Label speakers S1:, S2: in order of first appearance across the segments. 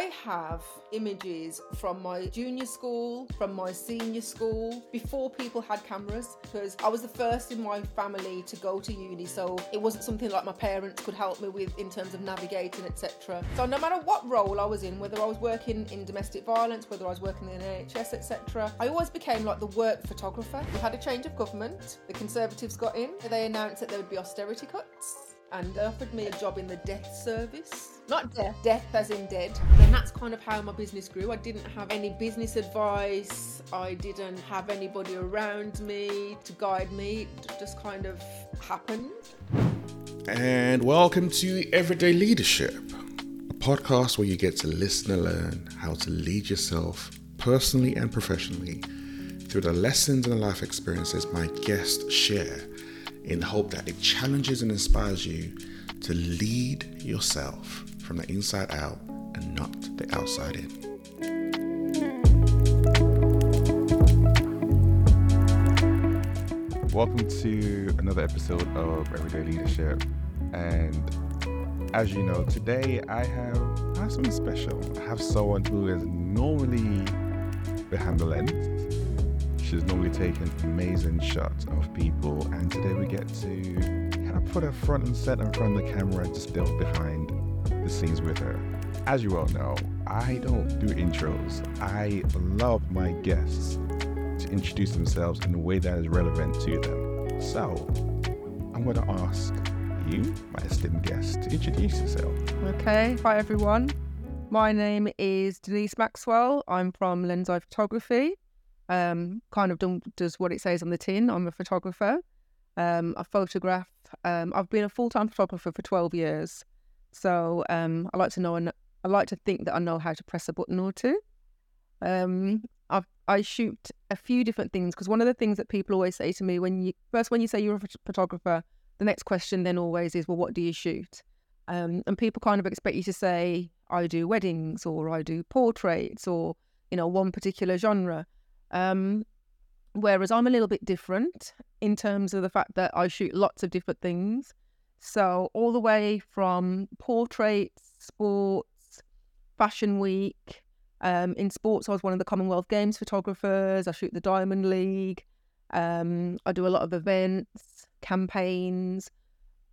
S1: I have images from my junior school, from my senior school, before people had cameras, because I was the first in my family to go to uni, so it wasn't something like my parents could help me with in terms of navigating, etc. So no matter what role I was in, whether I was working in domestic violence, whether I was working in the NHS, etc., I always became like the work photographer. We had a change of government, the Conservatives got in, they announced that there would be austerity cuts and offered me a job in the death service. Not death, death as in dead. And that's kind of how my business grew. I didn't have any business advice, I didn't have anybody around me to guide me. It just kind of happened.
S2: And welcome to Everyday Leadership, a podcast where you get to listen and learn how to lead yourself personally and professionally through the lessons and life experiences my guests share in the hope that it challenges and inspires you to lead yourself from the inside out and not the outside in.
S3: Welcome to another episode of Everyday Leadership. And as you know, today I have, I have something special. I have someone who is normally behind the lens She's normally taking amazing shots of people, and today we get to kind of put her front and center in front of the camera just delve behind the scenes with her. As you all know, I don't do intros. I love my guests to introduce themselves in a way that is relevant to them. So, I'm going to ask you, my esteemed guest, to introduce yourself.
S1: Okay, hi everyone. My name is Denise Maxwell. I'm from Lensi Photography um, kind of done, does what it says on the tin. I'm a photographer. Um, I photograph. Um, I've been a full time photographer for 12 years. So um, I like to know and I like to think that I know how to press a button or two. Um, i I shoot a few different things because one of the things that people always say to me when you first when you say you're a photographer, the next question then always is, well, what do you shoot? Um, and people kind of expect you to say, I do weddings or I do portraits or you know one particular genre. Um, whereas I'm a little bit different in terms of the fact that I shoot lots of different things. So, all the way from portraits, sports, fashion week. Um, in sports, I was one of the Commonwealth Games photographers. I shoot the Diamond League. Um, I do a lot of events, campaigns.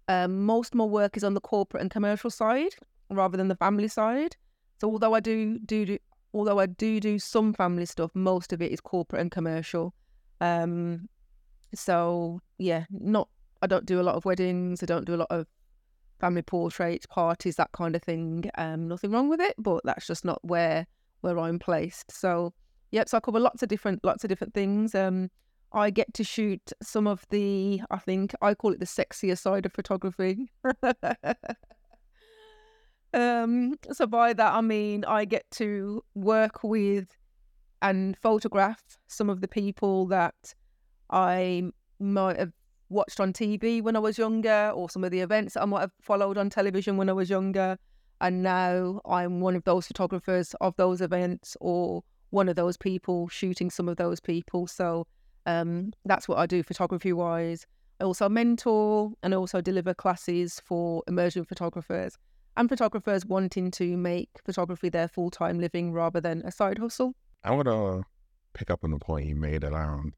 S1: Um, most of my work is on the corporate and commercial side rather than the family side. So although I do do do although I do do some family stuff, most of it is corporate and commercial. Um, so yeah, not I don't do a lot of weddings. I don't do a lot of family portraits, parties, that kind of thing. Um, nothing wrong with it, but that's just not where where I'm placed. So yep, so I cover lots of different lots of different things. Um, I get to shoot some of the I think I call it the sexier side of photography. Um, so by that I mean I get to work with and photograph some of the people that I might have watched on TV when I was younger, or some of the events that I might have followed on television when I was younger. And now I'm one of those photographers of those events, or one of those people shooting some of those people. So um, that's what I do photography wise. I also mentor and also deliver classes for emerging photographers and photographers wanting to make photography their full time living rather than a side hustle.
S3: I want to pick up on the point you made around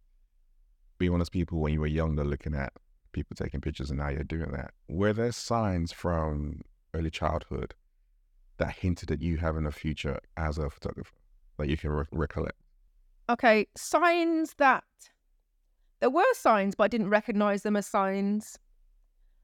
S3: being one of those people when you were younger looking at people taking pictures and now you're doing that. Were there signs from early childhood that hinted at you having a future as a photographer that you can re- recollect?
S1: Okay, signs that there were signs, but I didn't recognize them as signs.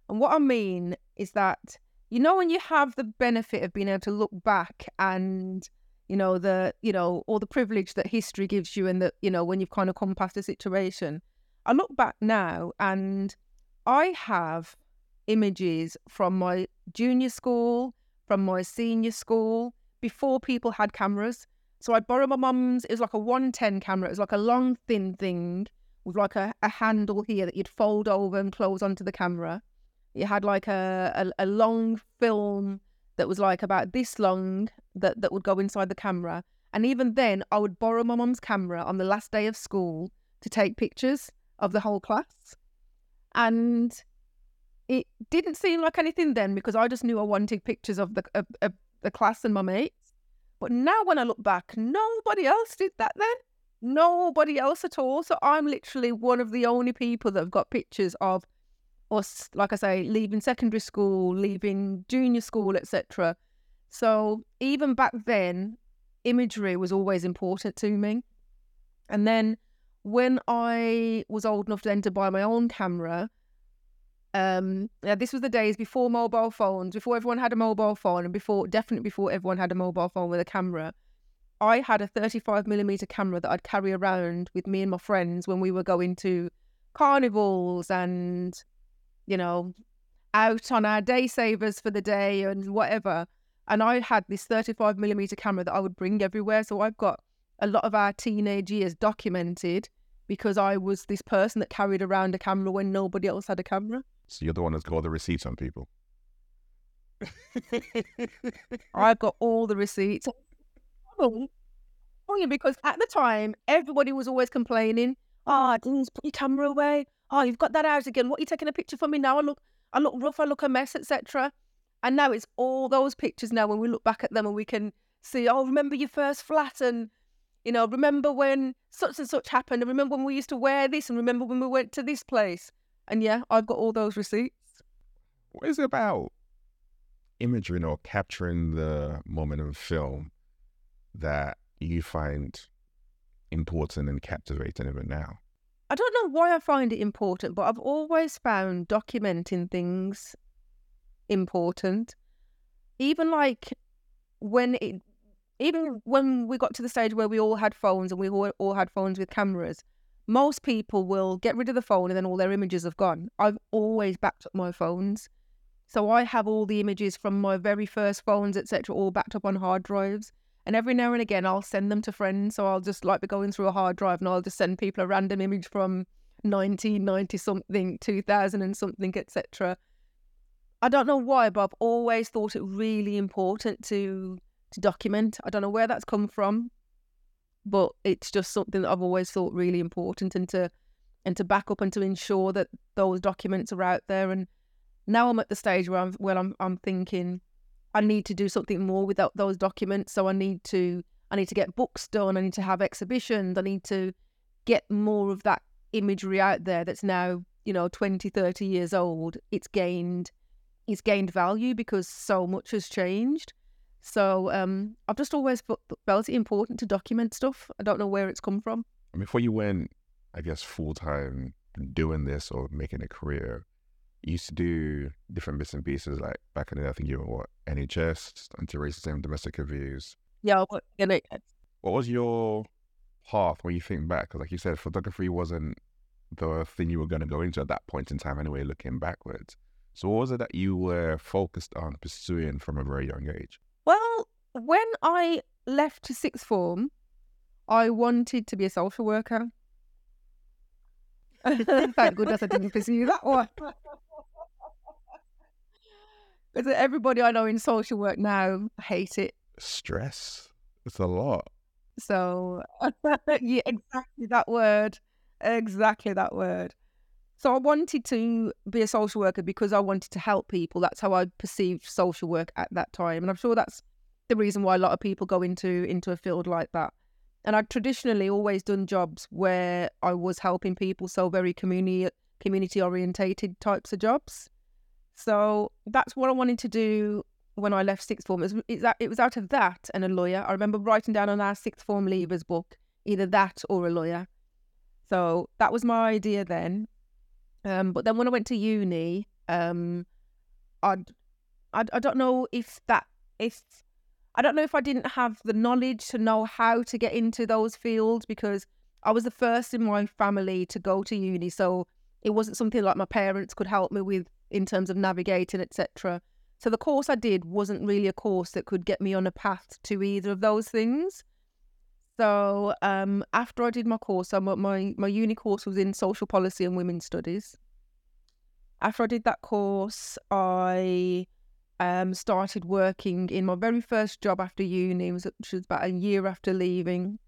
S1: And what I mean is that you know when you have the benefit of being able to look back and you know the you know all the privilege that history gives you and that you know when you've kind of come past a situation i look back now and i have images from my junior school from my senior school before people had cameras. So i'd borrow my mum's it was like a 110 camera it was like a long thin thing with like a, a handle here that you'd fold over and close onto the camera. It had like a, a, a long film that was like about this long that, that would go inside the camera. And even then, I would borrow my mum's camera on the last day of school to take pictures of the whole class. And it didn't seem like anything then because I just knew I wanted pictures of the of, of the class and my mates. But now when I look back, nobody else did that then. Nobody else at all. So I'm literally one of the only people that have got pictures of us, like I say, leaving secondary school, leaving junior school, etc. So even back then, imagery was always important to me. And then when I was old enough then to buy my own camera, um, yeah, this was the days before mobile phones, before everyone had a mobile phone, and before definitely before everyone had a mobile phone with a camera. I had a 35 millimeter camera that I'd carry around with me and my friends when we were going to carnivals and, you know, out on our day savers for the day and whatever. And I had this 35 millimeter camera that I would bring everywhere. So I've got a lot of our teenage years documented because I was this person that carried around a camera when nobody else had a camera.
S3: So you're the one that's got all the receipts on people.
S1: I've got all the receipts. Because at the time, everybody was always complaining. Ah, oh, Denise, put your camera away. Oh, you've got that out again. What are you taking a picture for me now? I look, I look rough. I look a mess, etc. And now it's all those pictures. Now, when we look back at them, and we can see, oh, remember your first flat, and you know, remember when such and such happened, and remember when we used to wear this, and remember when we went to this place. And yeah, I've got all those receipts.
S3: What is it about imagery or capturing the moment of film that you find important and captivating even now?
S1: I don't know why I find it important, but I've always found documenting things important. Even like when it, even when we got to the stage where we all had phones and we all, all had phones with cameras, most people will get rid of the phone and then all their images have gone. I've always backed up my phones. So I have all the images from my very first phones, etc., all backed up on hard drives. And every now and again, I'll send them to friends. So I'll just like be going through a hard drive and I'll just send people a random image from 1990 something, 2000 and something, etc. I don't know why, but I've always thought it really important to to document. I don't know where that's come from, but it's just something that I've always thought really important and to and to back up and to ensure that those documents are out there. And now I'm at the stage where I'm where I'm I'm thinking I need to do something more without those documents. So I need to I need to get books done. I need to have exhibitions. I need to get more of that imagery out there that's now you know 20 30 years old it's gained it's gained value because so much has changed so um, I've just always felt it important to document stuff. I don't know where it's come from.
S3: Before you went, I guess, full time doing this or making a career, you used to do different bits and pieces. Like back in the day, I think you were what NHS, anti-racism, domestic abuse.
S1: Yeah, NHS.
S3: What was your path when you think back? Because, like you said, photography wasn't the thing you were going to go into at that point in time, anyway. Looking backwards, so what was it that you were focused on pursuing from a very young age?
S1: Well, when I left sixth form, I wanted to be a social worker. Thank goodness I didn't pursue that one. Because everybody I know in social work now hate it.
S3: Stress. It's a lot.
S1: So, yeah, exactly that word. Exactly that word. So I wanted to be a social worker because I wanted to help people. That's how I perceived social work at that time, and I'm sure that's the reason why a lot of people go into into a field like that. And I'd traditionally always done jobs where I was helping people, so very community community orientated types of jobs. So that's what I wanted to do when I left sixth form. It was, it was out of that and a lawyer. I remember writing down on our sixth form leavers book either that or a lawyer. So that was my idea then. Um, but then when I went to uni, um, I'd, I I don't know if that if I don't know if I didn't have the knowledge to know how to get into those fields because I was the first in my family to go to uni, so it wasn't something like my parents could help me with in terms of navigating, etc. So the course I did wasn't really a course that could get me on a path to either of those things. So um, after I did my course, so my, my uni course was in social policy and women's studies. After I did that course, I um, started working in my very first job after uni, which was about a year after leaving,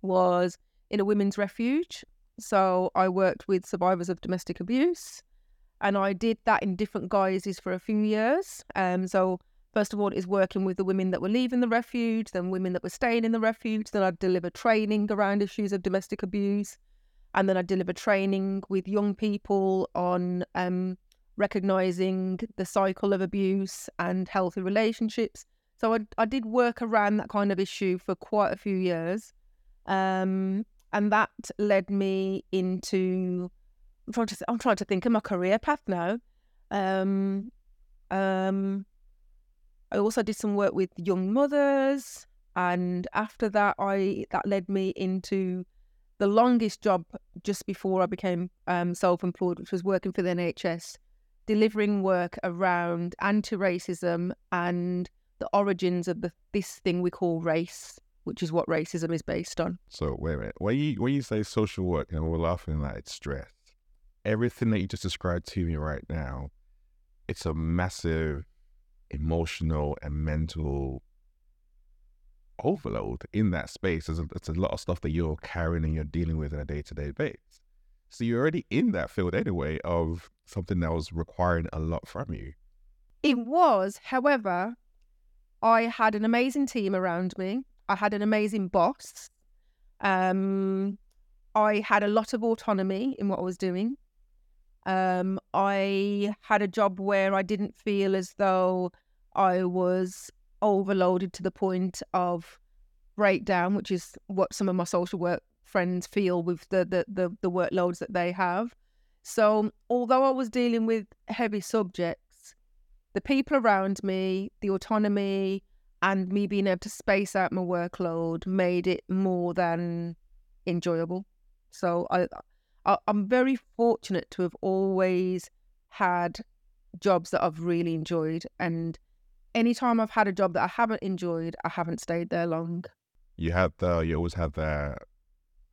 S1: was in a women's refuge. So I worked with survivors of domestic abuse, and I did that in different guises for a few years. Um, so First of all, is working with the women that were leaving the refuge, then women that were staying in the refuge. Then I'd deliver training around issues of domestic abuse. And then I'd deliver training with young people on um, recognizing the cycle of abuse and healthy relationships. So I, I did work around that kind of issue for quite a few years. Um, and that led me into I'm trying to I'm trying to think of my career path now. Um, um, I also did some work with young mothers, and after that, I that led me into the longest job just before I became um, self-employed, which was working for the NHS, delivering work around anti-racism and the origins of the, this thing we call race, which is what racism is based on.
S3: So wait a minute. When you when you say social work, and we're laughing like it's stress, everything that you just described to me right now, it's a massive emotional and mental overload in that space. It's a, it's a lot of stuff that you're carrying and you're dealing with on a day to day basis. So you're already in that field anyway of something that was requiring a lot from you.
S1: It was, however, I had an amazing team around me. I had an amazing boss. Um, I had a lot of autonomy in what I was doing. Um, I had a job where I didn't feel as though I was overloaded to the point of breakdown, which is what some of my social work friends feel with the the the, the workloads that they have. So although I was dealing with heavy subjects, the people around me, the autonomy, and me being able to space out my workload made it more than enjoyable. So I, I I'm very fortunate to have always had jobs that I've really enjoyed and anytime I've had a job that I haven't enjoyed, I haven't stayed there long.
S3: You had the you always have that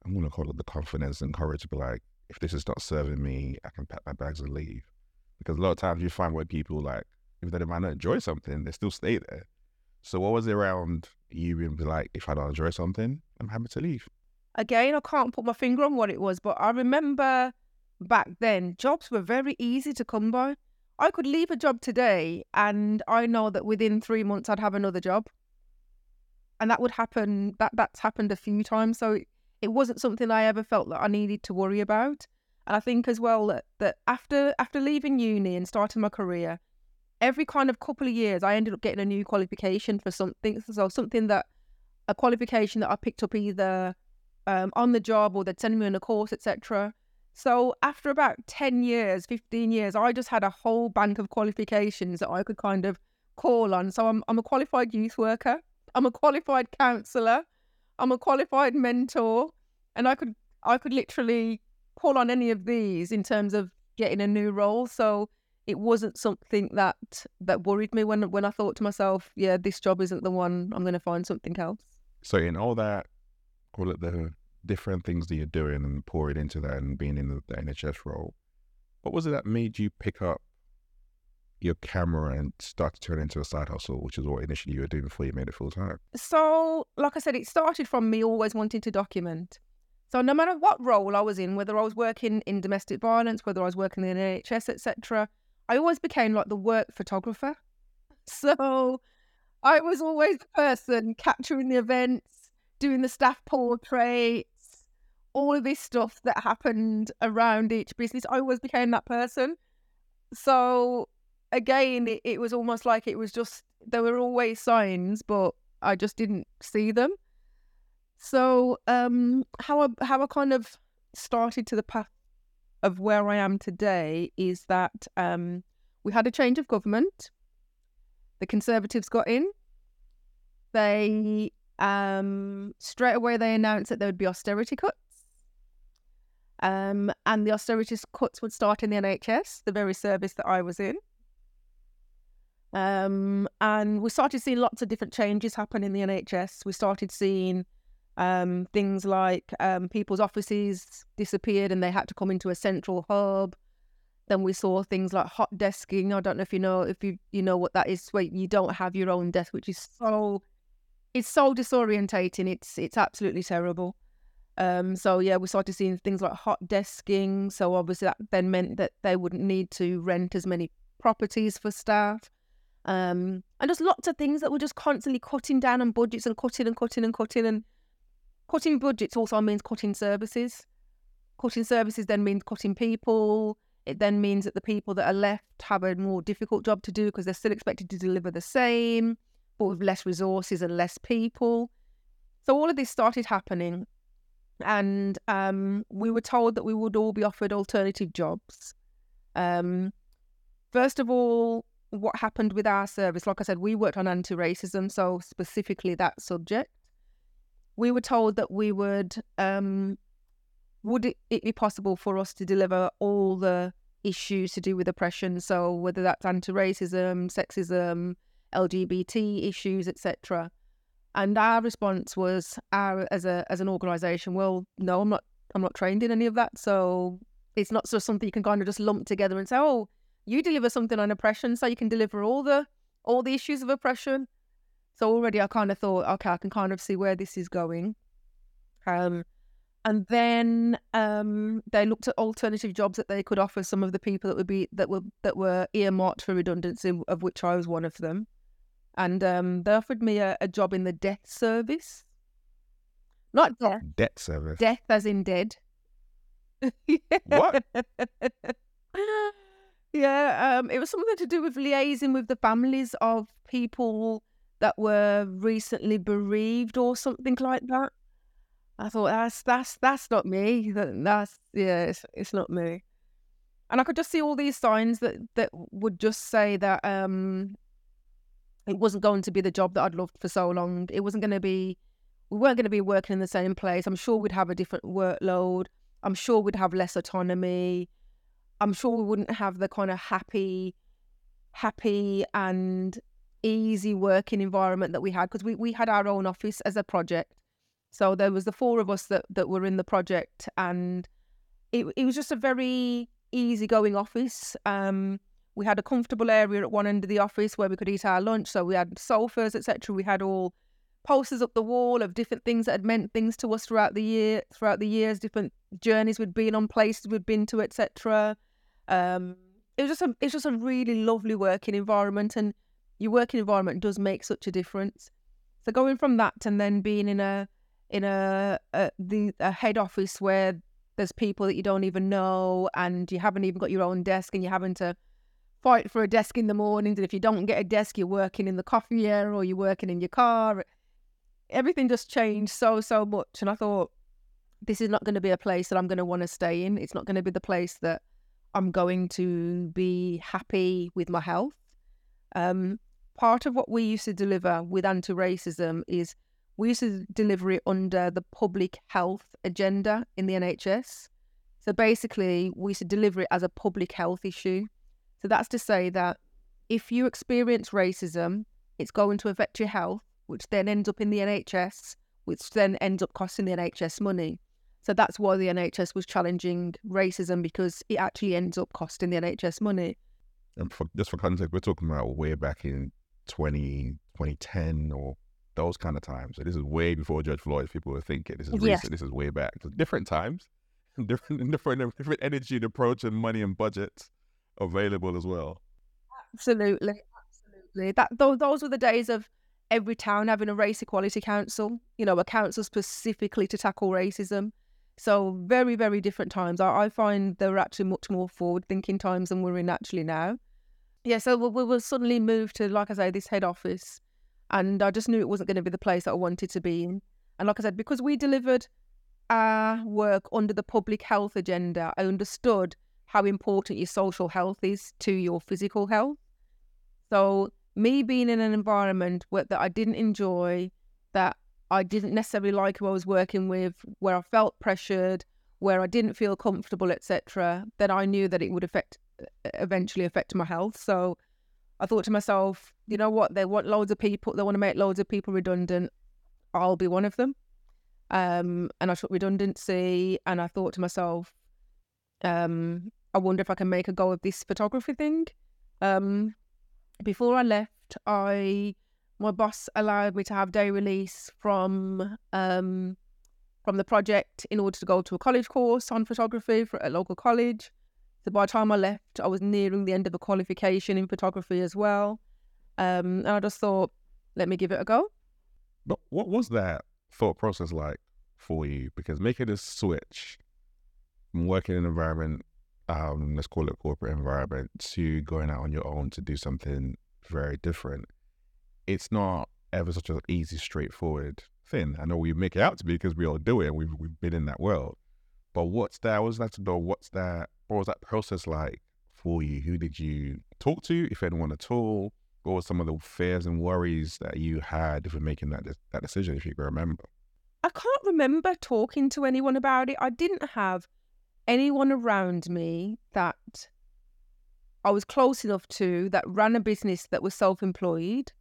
S3: I'm gonna call it the confidence and courage to be like, if this is not serving me, I can pack my bags and leave. Because a lot of times you find where people like, if they might not enjoy something, they still stay there. So what was it around you being like, if I don't enjoy something, I'm happy to leave?
S1: Again, I can't put my finger on what it was, but I remember back then jobs were very easy to come by. I could leave a job today and I know that within three months I'd have another job. And that would happen that that's happened a few times. So it, wasn't something I ever felt that I needed to worry about. And I think as well that, that after after leaving uni and starting my career, every kind of couple of years I ended up getting a new qualification for something. So something that a qualification that I picked up either um, on the job or they'd send me on a course, etc. So after about 10 years, 15 years, I just had a whole bank of qualifications that I could kind of call on. So I'm, I'm a qualified youth worker, I'm a qualified counsellor, I'm a qualified mentor, and I could I could literally call on any of these in terms of getting a new role. So it wasn't something that that worried me when when I thought to myself, yeah, this job isn't the one. I'm going to find something else.
S3: So in all that, call it the different things that you're doing and pouring into that and being in the, the NHS role, what was it that made you pick up your camera and start to turn into a side hustle, which is what initially you were doing before you made it full time?
S1: So, like I said, it started from me always wanting to document. So, no matter what role I was in, whether I was working in domestic violence, whether I was working in the NHS, etc., I always became like the work photographer. So, I was always the person capturing the events, doing the staff portraits, all of this stuff that happened around each business. I always became that person. So again, it, it was almost like it was just there were always signs, but I just didn't see them. So um, how I, how I kind of started to the path of where I am today is that um, we had a change of government. The Conservatives got in. They um, straight away they announced that there would be austerity cuts. Um, and the austerity cuts would start in the NHS, the very service that I was in. Um, and we started seeing lots of different changes happen in the NHS. We started seeing um, things like um, people's offices disappeared and they had to come into a central hub. Then we saw things like hot desking. I don't know if you know if you you know what that is, where you don't have your own desk, which is so it's so disorientating. It's it's absolutely terrible. Um, so yeah, we started seeing things like hot desking. So obviously that then meant that they wouldn't need to rent as many properties for staff. Um, and just lots of things that were just constantly cutting down on budgets and cutting and cutting and cutting and cutting budgets also means cutting services. Cutting services then means cutting people. It then means that the people that are left have a more difficult job to do because they're still expected to deliver the same, but with less resources and less people. So all of this started happening, and um, we were told that we would all be offered alternative jobs. Um, first of all, what happened with our service? Like I said, we worked on anti-racism, so specifically that subject. We were told that we would um, would it, it be possible for us to deliver all the issues to do with oppression? So whether that's anti-racism, sexism, LGBT issues, etc. And our response was, our as a as an organisation, well, no, I'm not I'm not trained in any of that, so it's not just something you can kind of just lump together and say, oh, you deliver something on oppression, so you can deliver all the all the issues of oppression. So already I kind of thought, okay, I can kind of see where this is going. Um, and then um, they looked at alternative jobs that they could offer some of the people that would be that were that were earmarked for redundancy, of which I was one of them. And um, they offered me a, a job in the death service, not death,
S3: Debt service.
S1: death as in dead.
S3: What?
S1: yeah, um, it was something to do with liaising with the families of people that were recently bereaved or something like that. I thought that's that's that's not me. That, that's yeah, it's, it's not me. And I could just see all these signs that that would just say that um, it wasn't going to be the job that I'd loved for so long. It wasn't going to be. We weren't going to be working in the same place. I'm sure we'd have a different workload. I'm sure we'd have less autonomy. I'm sure we wouldn't have the kind of happy, happy and easy working environment that we had because we, we had our own office as a project. So there was the four of us that, that were in the project and it, it was just a very easygoing office. Um, we had a comfortable area at one end of the office where we could eat our lunch. So we had sofas, etc. We had all posters up the wall of different things that had meant things to us throughout the year, throughout the years, different journeys we'd been on, places we'd been to, etc. Um, it was just a it's just a really lovely working environment, and your working environment does make such a difference. So going from that and then being in a in a, a the a head office where there's people that you don't even know, and you haven't even got your own desk, and you're having to fight for a desk in the mornings, and if you don't get a desk, you're working in the coffee area or you're working in your car. Everything just changed so so much and i thought this is not going to be a place that i'm going to want to stay in. It's not going to be the place that i'm going to be happy with my health. Um, part of what we used to deliver with anti-racism is we used to deliver it under the public health agenda in the nhs so basically we used to deliver it as a public health issue so that's to say that if you experience racism it's going to affect your health which then ends up in the NHS, which then ends up costing the NHS money. So that's why the NHS was challenging racism because it actually ends up costing the NHS money.
S3: And for, just for context, we're talking about way back in 20, 2010 or those kind of times. So this is way before George Floyd. People were thinking this is
S1: Yes.
S3: recent. This is way back. So different times, different, different, different energy and approach and money and budgets available as well.
S1: Absolutely, absolutely. That those, those were the days of every town having a race equality council. You know, a council specifically to tackle racism. So very, very different times. I, I find they were actually much more forward-thinking times than we're in actually now. Yeah, so we, we were suddenly moved to, like I say, this head office, and I just knew it wasn't going to be the place that I wanted to be in. And like I said, because we delivered our work under the public health agenda, I understood how important your social health is to your physical health. So me being in an environment where, that I didn't enjoy, that I didn't necessarily like who I was working with, where I felt pressured, where I didn't feel comfortable, etc., then I knew that it would affect eventually affect my health. So I thought to myself, you know what? They want loads of people. They want to make loads of people redundant. I'll be one of them. Um, and I took redundancy, and I thought to myself, um, I wonder if I can make a go of this photography thing. Um, before I left, I my boss allowed me to have day release from um, from the project in order to go to a college course on photography for a local college. So by the time I left, I was nearing the end of a qualification in photography as well. Um, and I just thought, let me give it a go.
S3: But what was that thought process like for you? Because making this switch from working in an environment, um, let's call it corporate environment, to going out on your own to do something very different, it's not ever such an easy, straightforward thing. I know we make it out to be because we all do it and we've, we've been in that world. But what's that? I was like to know what's that? What was that process like for you? Who did you talk to, if anyone at all? What were some of the fears and worries that you had for making that that decision, if you can remember?
S1: I can't remember talking to anyone about it. I didn't have anyone around me that I was close enough to that ran a business that was self employed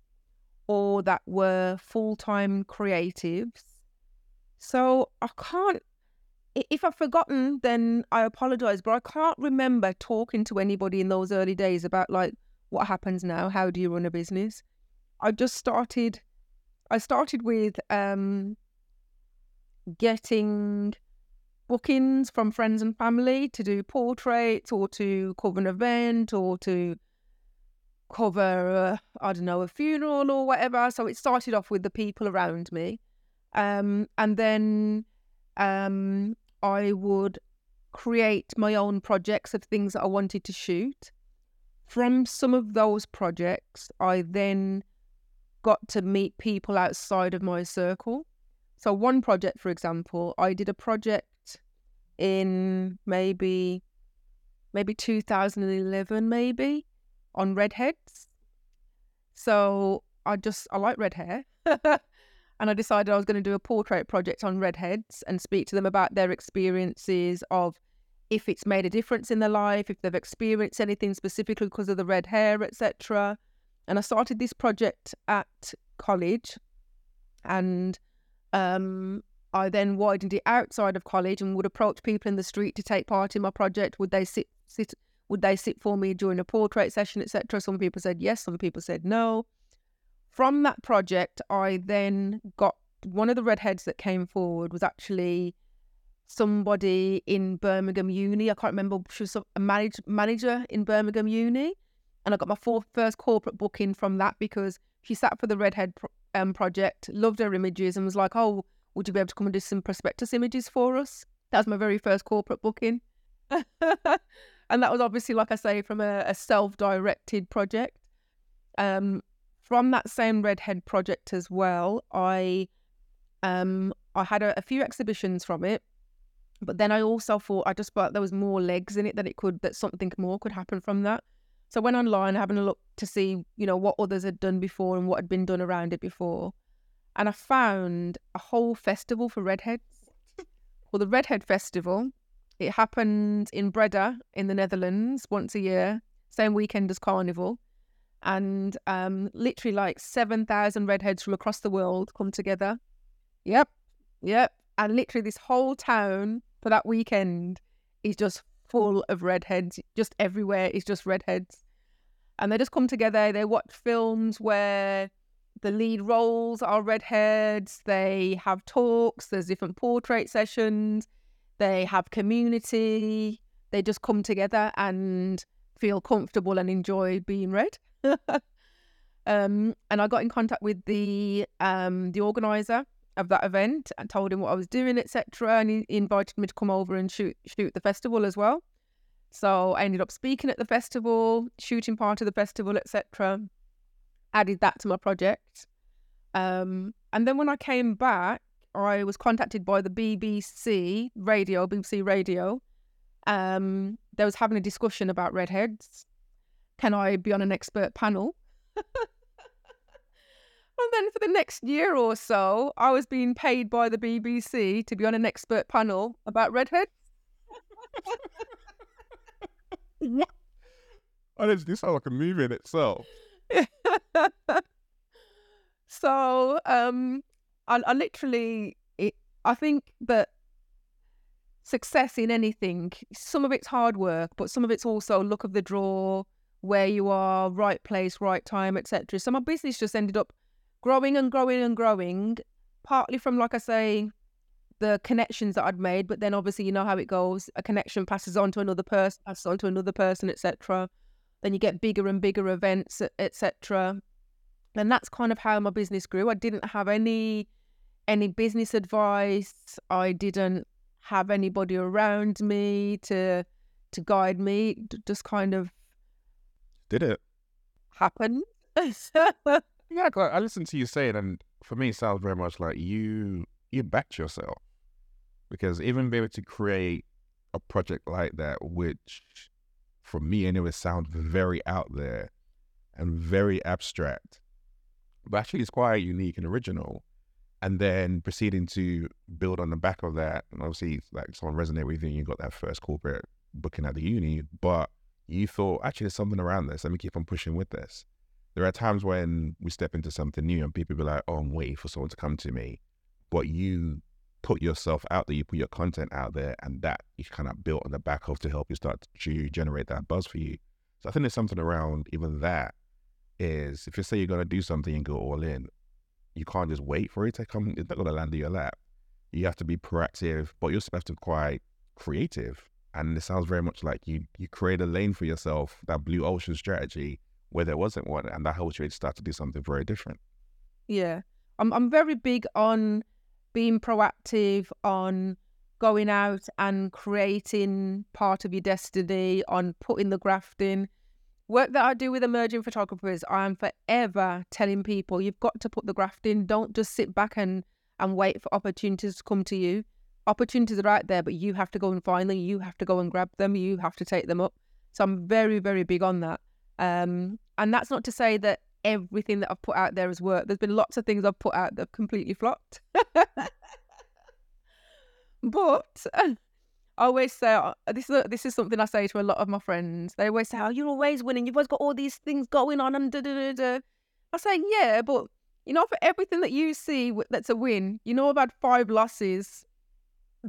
S1: or that were full time creatives. So I can't, if I've forgotten, then I apologize, but I can't remember talking to anybody in those early days about like what happens now, how do you run a business. I just started, I started with um, getting bookings from friends and family to do portraits or to cover an event or to cover, uh, I don't know, a funeral or whatever. So it started off with the people around me. Um, and then um, I would create my own projects of things that I wanted to shoot. From some of those projects, I then got to meet people outside of my circle. So, one project, for example, I did a project in maybe maybe 2011, maybe on redheads. So I just I like red hair. and I decided I was going to do a portrait project on redheads and speak to them about their experiences of if it's made a difference in their life, if they've experienced anything specifically because of the red hair, etc. And I started this project at college, and um, I then widened it outside of college and would approach people in the street to take part in my project. Would they sit sit would they sit for me during a portrait session, etc.? Some people said yes, some people said no. From that project, I then got one of the redheads that came forward was actually somebody in Birmingham Uni. I can't remember. She was a manage, manager in Birmingham Uni. And I got my first corporate booking from that because she sat for the Redhead um, project, loved her images, and was like, Oh, would you be able to come and do some prospectus images for us? That was my very first corporate booking. and that was obviously, like I say, from a, a self directed project. Um, from that same Redhead project as well, I um, I had a, a few exhibitions from it. But then I also thought I just thought there was more legs in it that it could that something more could happen from that. So I went online having a look to see, you know, what others had done before and what had been done around it before. And I found a whole festival for redheads. well, the Redhead Festival. It happened in Breda in the Netherlands once a year, same weekend as Carnival. And um, literally like 7,000 redheads from across the world come together. Yep, yep. And literally this whole town for that weekend is just full of redheads. Just everywhere is just redheads. And they just come together, they watch films where the lead roles are redheads, they have talks, there's different portrait sessions, they have community, they just come together and feel comfortable and enjoy being red. um, and I got in contact with the um, the organizer of that event and told him what I was doing, etc. And he invited me to come over and shoot shoot the festival as well. So I ended up speaking at the festival, shooting part of the festival, etc. Added that to my project. Um, and then when I came back, I was contacted by the BBC radio, BBC Radio. Um, they was having a discussion about redheads. Can I be on an expert panel? And then for the next year or so, I was being paid by the BBC to be on an expert panel about redheads.
S3: yeah. Oh, this, this sounds like a movie in itself.
S1: so, um, I, I literally, it, I think that success in anything, some of it's hard work, but some of it's also look of the draw, where you are, right place, right time, etc. So my business just ended up growing and growing and growing, partly from, like I say, the connections that I'd made, but then obviously you know how it goes. A connection passes on to another person, passes on to another person, etc. Then you get bigger and bigger events, etc. and that's kind of how my business grew. I didn't have any any business advice. I didn't have anybody around me to to guide me. Just kind of
S3: Did it?
S1: happen.
S3: yeah, I listened to you say it, and for me, it sounds very much like you you backed yourself because even be able to create a project like that, which for me anyway sound very out there and very abstract, but actually it's quite unique and original. And then proceeding to build on the back of that, and obviously, like someone resonate with you, and you got that first corporate booking at the uni, but you thought actually there's something around this. Let me keep on pushing with this there are times when we step into something new and people be like, oh, I'm waiting for someone to come to me. But you put yourself out there, you put your content out there, and that you kind of built on the back of to help you start to generate that buzz for you. So I think there's something around even that is if you say you're going to do something and go all in, you can't just wait for it to come. It's not going to land in your lap. You have to be proactive, but you also have to be quite creative. And it sounds very much like you you create a lane for yourself, that blue ocean strategy, where there wasn't one, and that helps you start to do something very different.
S1: Yeah. I'm I'm very big on being proactive, on going out and creating part of your destiny, on putting the graft in. Work that I do with emerging photographers, I am forever telling people you've got to put the graft in. Don't just sit back and, and wait for opportunities to come to you. Opportunities are out there, but you have to go and find them. You have to go and grab them. You have to take them up. So I'm very, very big on that. Um, and that's not to say that everything that I've put out there has worked. There's been lots of things I've put out that have completely flopped. but I always say uh, this is this is something I say to a lot of my friends. They always say, "Oh, you're always winning. You've always got all these things going on." And da da da da. I say, "Yeah, but you know, for everything that you see that's a win, you know, I've had five losses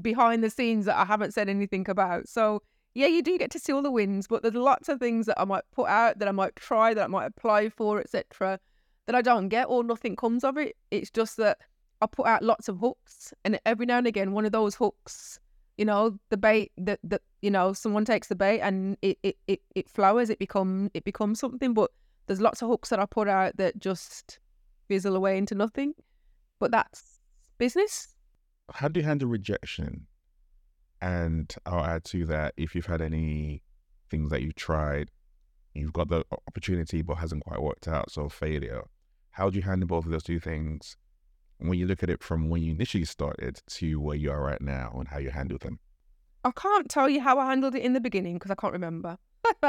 S1: behind the scenes that I haven't said anything about. So." Yeah, you do get to see all the wins, but there's lots of things that I might put out, that I might try, that I might apply for, etc., that I don't get or nothing comes of it. It's just that I put out lots of hooks, and every now and again, one of those hooks, you know, the bait that that you know, someone takes the bait and it it it, it flowers, it become it becomes something. But there's lots of hooks that I put out that just fizzle away into nothing. But that's business.
S3: How do you handle rejection? And I'll add to that if you've had any things that you've tried, you've got the opportunity but hasn't quite worked out, so failure. How do you handle both of those two things when you look at it from when you initially started to where you are right now and how you handle them?
S1: I can't tell you how I handled it in the beginning because I can't remember.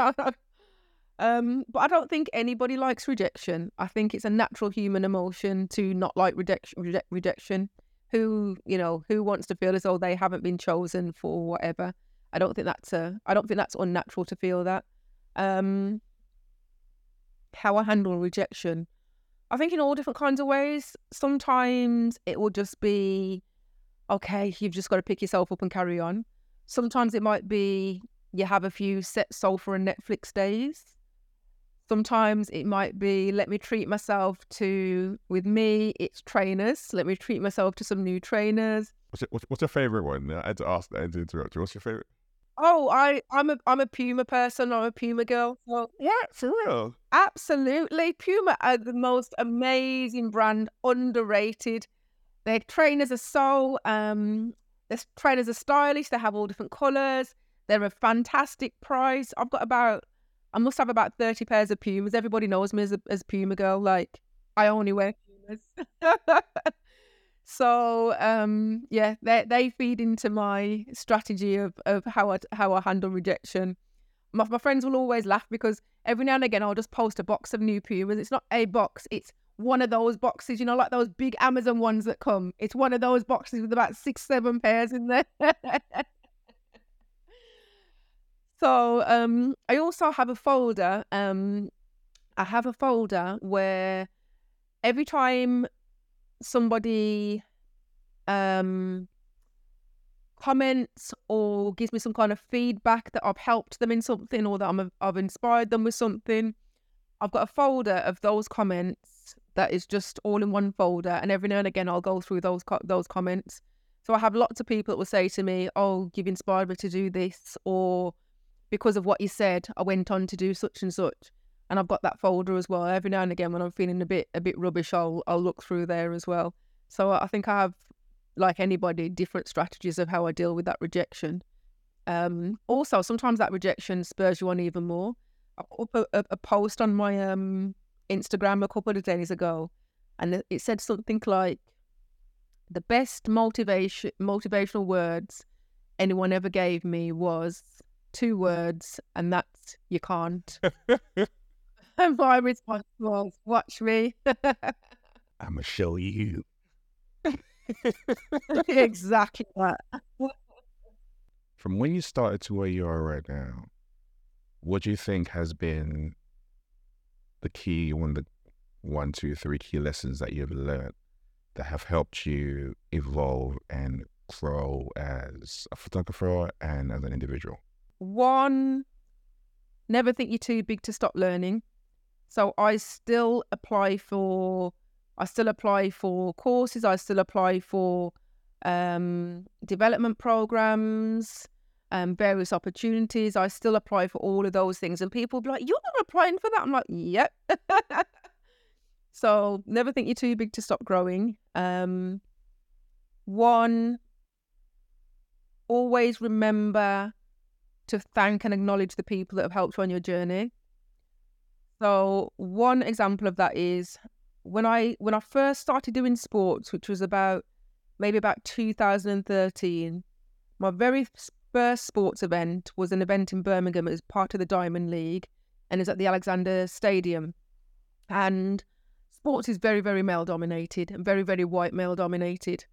S1: um, but I don't think anybody likes rejection. I think it's a natural human emotion to not like rejection. Reject, rejection who you know who wants to feel as though they haven't been chosen for whatever. I don't think that's a i don't think that's unnatural to feel that. Um how i handle rejection. I think in all different kinds of ways sometimes it will just be okay you've just got to pick yourself up and carry on. Sometimes it might be you have a few set soul for and netflix days Sometimes it might be let me treat myself to, with me, it's trainers. Let me treat myself to some new trainers.
S3: What's, your, what's, your favorite one? I had to ask that. I had to interrupt you. What's your favorite?
S1: Oh, I, I'm a I'm a Puma person. I'm a Puma girl. So
S3: What? For real?
S1: absolutely, Puma are the most amazing brand, underrated. Their trainers are so um, their trainers are stylish. They have all different colours. They're a fantastic price. I've got about I must have about 30 pairs of Pumas. Everybody knows me as a as Puma girl. Like, I only wear Pumas. so, um, yeah, they they feed into my strategy of, of how I how I handle rejection. My, my friends will always laugh because every now and again I'll just post a box of new Pumas. It's not a box, it's one of those boxes, you know, like those big Amazon ones that come. It's one of those boxes with about six, seven pairs in there. So um, I also have a folder. Um, I have a folder where every time somebody um, comments or gives me some kind of feedback that I've helped them in something or that I'm, I've inspired them with something, I've got a folder of those comments that is just all in one folder. And every now and again, I'll go through those co- those comments. So I have lots of people that will say to me, "Oh, you've inspired me to do this," or because of what you said, I went on to do such and such. and I've got that folder as well. Every now and again, when I'm feeling a bit a bit rubbish, I'll I'll look through there as well. So I think I have, like anybody, different strategies of how I deal with that rejection. Um, also, sometimes that rejection spurs you on even more. I put a, a, post on my um, Instagram a couple of days ago, and it said something like, "The best motivation motivational words anyone ever gave me was two words, and that's you can't." and my response was, "Watch me."
S3: I'ma show you.
S1: exactly that.
S3: From when you started to where you are right now, what do you think has been the key, one of the one, two, three key lessons that you've learned that have helped you evolve and grow as a photographer and as an individual?
S1: One, never think you're too big to stop learning. So I still apply for I still apply for courses, I still apply for um, development programs, um, various opportunities. I still apply for all of those things. And people be like, You're not applying for that? I'm like, Yep. so never think you're too big to stop growing. Um, one, always remember to thank and acknowledge the people that have helped you on your journey. So one example of that is when I when I first started doing sports, which was about maybe about 2013, my very first sports event was an event in Birmingham as part of the Diamond League, and is at the Alexander Stadium. And sports is very very male dominated and very very white male dominated.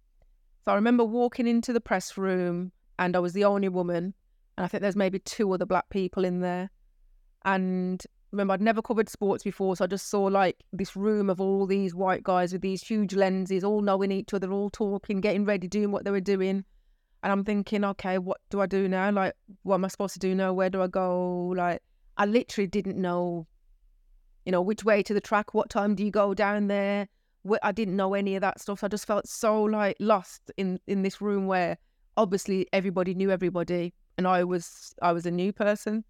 S1: So I remember walking into the press room, and I was the only woman, and I think there's maybe two other black people in there, and remember I'd never covered sports before, so I just saw like this room of all these white guys with these huge lenses, all knowing each other, all talking, getting ready, doing what they were doing. And I'm thinking, okay, what do I do now? Like, what am I supposed to do now? Where do I go? Like, I literally didn't know, you know, which way to the track. What time do you go down there? I didn't know any of that stuff. I just felt so like lost in in this room where obviously everybody knew everybody, and I was I was a new person.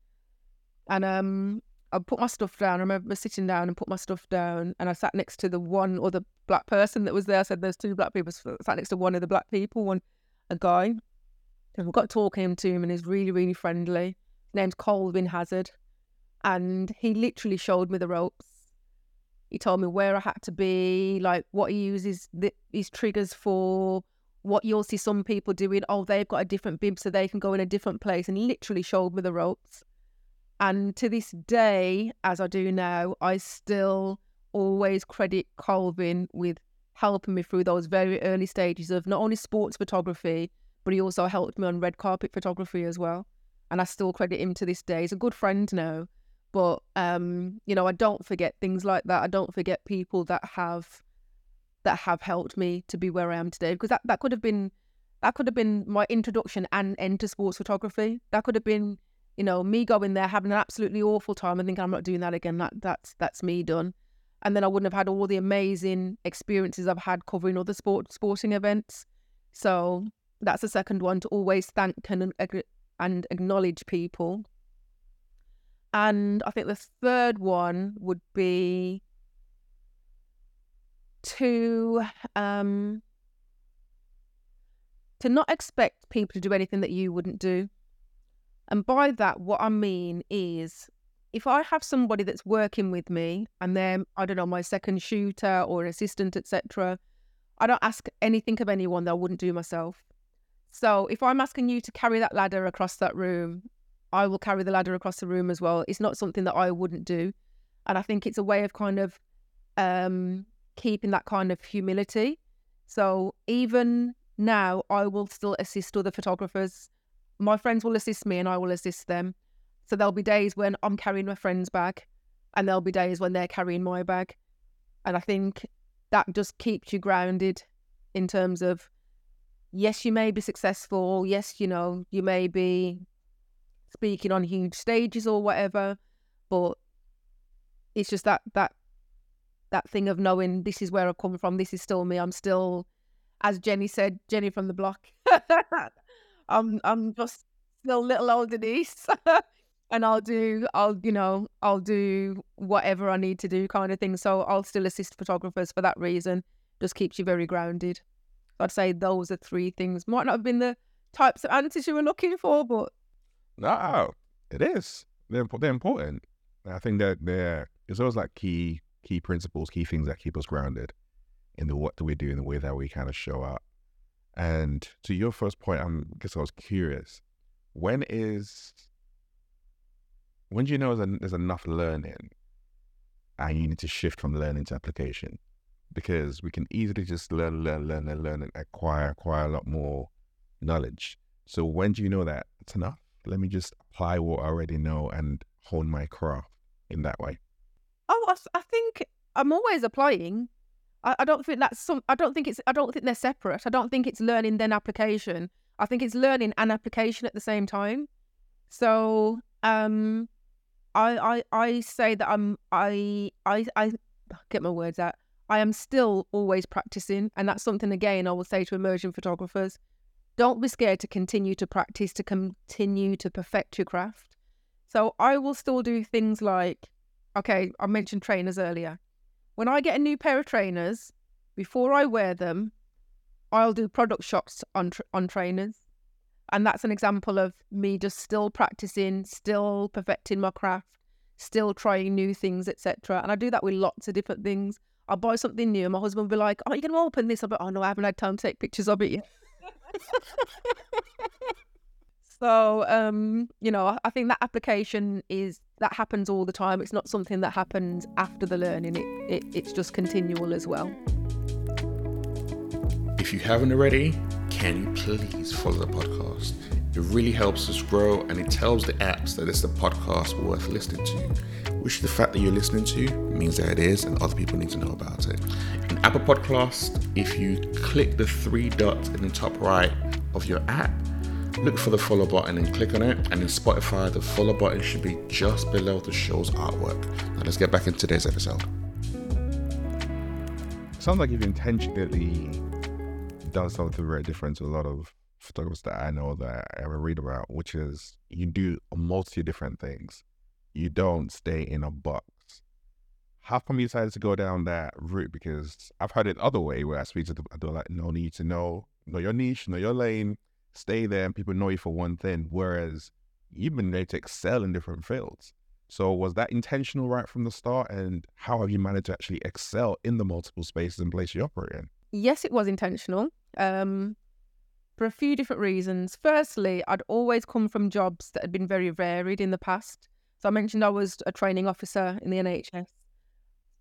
S1: And um, I put my stuff down. I remember sitting down and put my stuff down, and I sat next to the one other black person that was there. I said, "There's two black people." I sat next to one of the black people, one a guy, and we got talking to him, and he's really, really friendly. His name's Colvin Hazard, and he literally showed me the ropes. He told me where I had to be, like what he uses the, his triggers for, what you'll see some people doing. Oh, they've got a different bib, so they can go in a different place, and literally showed me the ropes. And to this day, as I do now, I still always credit Colvin with helping me through those very early stages of not only sports photography, but he also helped me on red carpet photography as well. And I still credit him to this day. He's a good friend now. But um, you know, I don't forget things like that. I don't forget people that have that have helped me to be where I am today. Because that, that could have been that could have been my introduction and end to sports photography. That could have been you know, me going there having an absolutely awful time and thinking I'm not doing that again. That that's that's me done. And then I wouldn't have had all the amazing experiences I've had covering other sport sporting events. So that's the second one to always thank and and acknowledge people. And I think the third one would be to um to not expect people to do anything that you wouldn't do. And by that, what I mean is if I have somebody that's working with me and they're, I don't know, my second shooter or assistant, etc., I don't ask anything of anyone that I wouldn't do myself. So if I'm asking you to carry that ladder across that room, I will carry the ladder across the room as well. It's not something that I wouldn't do. And I think it's a way of kind of um, keeping that kind of humility. So even now, I will still assist other photographers my friends will assist me and I will assist them. So there'll be days when I'm carrying my friend's bag and there'll be days when they're carrying my bag. And I think that just keeps you grounded in terms of yes, you may be successful, yes, you know, you may be speaking on huge stages or whatever, but it's just that that that thing of knowing this is where I've come from, this is still me. I'm still as Jenny said, Jenny from the block. I'm I'm just still little old Denise. and I'll do, I'll, you know, I'll do whatever I need to do kind of thing. So I'll still assist photographers for that reason. Just keeps you very grounded. I'd say those are three things. Might not have been the types of answers you were looking for, but
S3: No, it is. They're, they're important. I think that they're, it's always like key key principles, key things that keep us grounded in the what that we do, in the way that we kind of show up. And to your first point, I'm I guess I was curious. When is when do you know there's, enough learning and you need to shift from learning to application? Because we can easily just learn, learn, learn, learn, learn, and acquire, acquire a lot more knowledge. So when do you know that it's enough? Let me just apply what I already know and hone my craft in that way.
S1: oh, I, I think I'm always applying. I, I don't think that's some. I don't think it's. I don't think they're separate. I don't think it's learning then application. I think it's learning and application at the same time. So, um, I I I say that I'm I I I get my words out. I am still always practicing, and that's something again I will say to emerging photographers. Don't be scared to continue to practice, to continue to perfect your craft. So I will still do things like, okay, I mentioned trainers earlier. When I get a new pair of trainers, before I wear them, I'll do product shots on tr- on trainers, and that's an example of me just still practicing, still perfecting my craft, still trying new things, etc. And I do that with lots of different things. I'll buy something new, and my husband will be like, "Oh, you going to open this?" I'll be, "Oh no, I haven't had time to take pictures of it yet." so, um, you know, I, I think that application is that happens all the time. It's not something that happens after the learning. It, it it's just continual as well.
S2: If you haven't already, can you please follow the podcast? It really helps us grow and it tells the apps that it's a podcast worth listening to, which the fact that you're listening to means that it is and other people need to know about it. In Apple Podcast, if you click the three dots in the top right of your app, look for the follow button and click on it. And in Spotify, the follow button should be just below the show's artwork. Now let's get back into today's episode.
S3: sounds like you've intentionally done something very different to a lot of photographers that I know that I ever read about, which is you do a multi different things. You don't stay in a box. How come you decided to go down that route? Because I've heard it other way where I speak to people, they're like, no need to know, know your niche, know your lane, stay there, and people know you for one thing. Whereas you've been able to excel in different fields. So was that intentional right from the start? And how have you managed to actually excel in the multiple spaces and places you operate in?
S1: Yes, it was intentional. Um, for a few different reasons. Firstly, I'd always come from jobs that had been very varied in the past. So I mentioned I was a training officer in the NHS.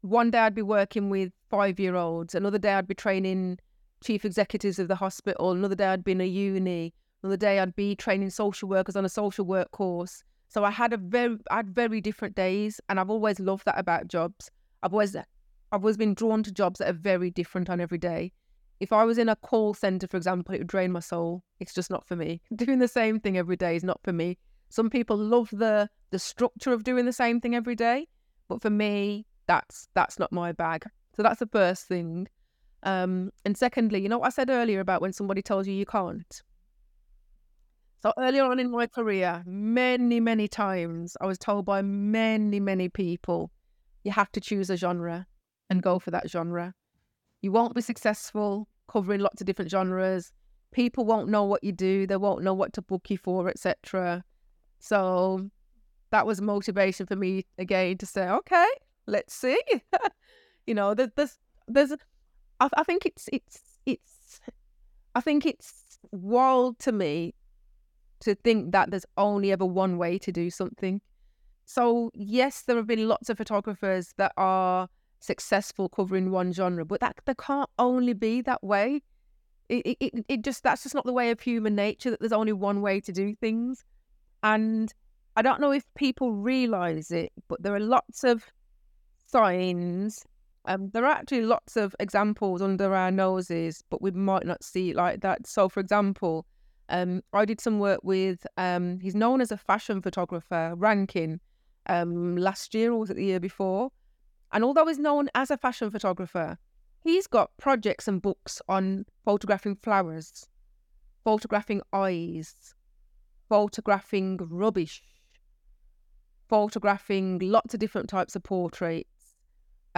S1: One day I'd be working with five year olds, another day I'd be training chief executives of the hospital, another day I'd be in a uni, another day I'd be training social workers on a social work course. So I had a very I had very different days and I've always loved that about jobs. I've always I've always been drawn to jobs that are very different on every day. If I was in a call center, for example, it would drain my soul. It's just not for me. Doing the same thing every day is not for me. Some people love the the structure of doing the same thing every day, but for me, that's that's not my bag. So that's the first thing. Um, and secondly, you know what I said earlier about when somebody tells you you can't. So earlier on in my career, many many times I was told by many many people, you have to choose a genre and go for that genre. You won't be successful covering lots of different genres. People won't know what you do. They won't know what to book you for, etc. So that was motivation for me again to say, okay, let's see. you know, there- there's there's, I, I think it's it's it's, I think it's wild to me to think that there's only ever one way to do something. So yes, there have been lots of photographers that are successful covering one genre, but that there can't only be that way. It, it, it, just that's just not the way of human nature that there's only one way to do things. And I don't know if people realize it, but there are lots of signs. Um, there are actually lots of examples under our noses, but we might not see it like that. So, for example, um, I did some work with um, he's known as a fashion photographer, Rankin, um, last year or was it the year before? And although he's known as a fashion photographer, he's got projects and books on photographing flowers, photographing eyes, photographing rubbish, photographing lots of different types of portraits,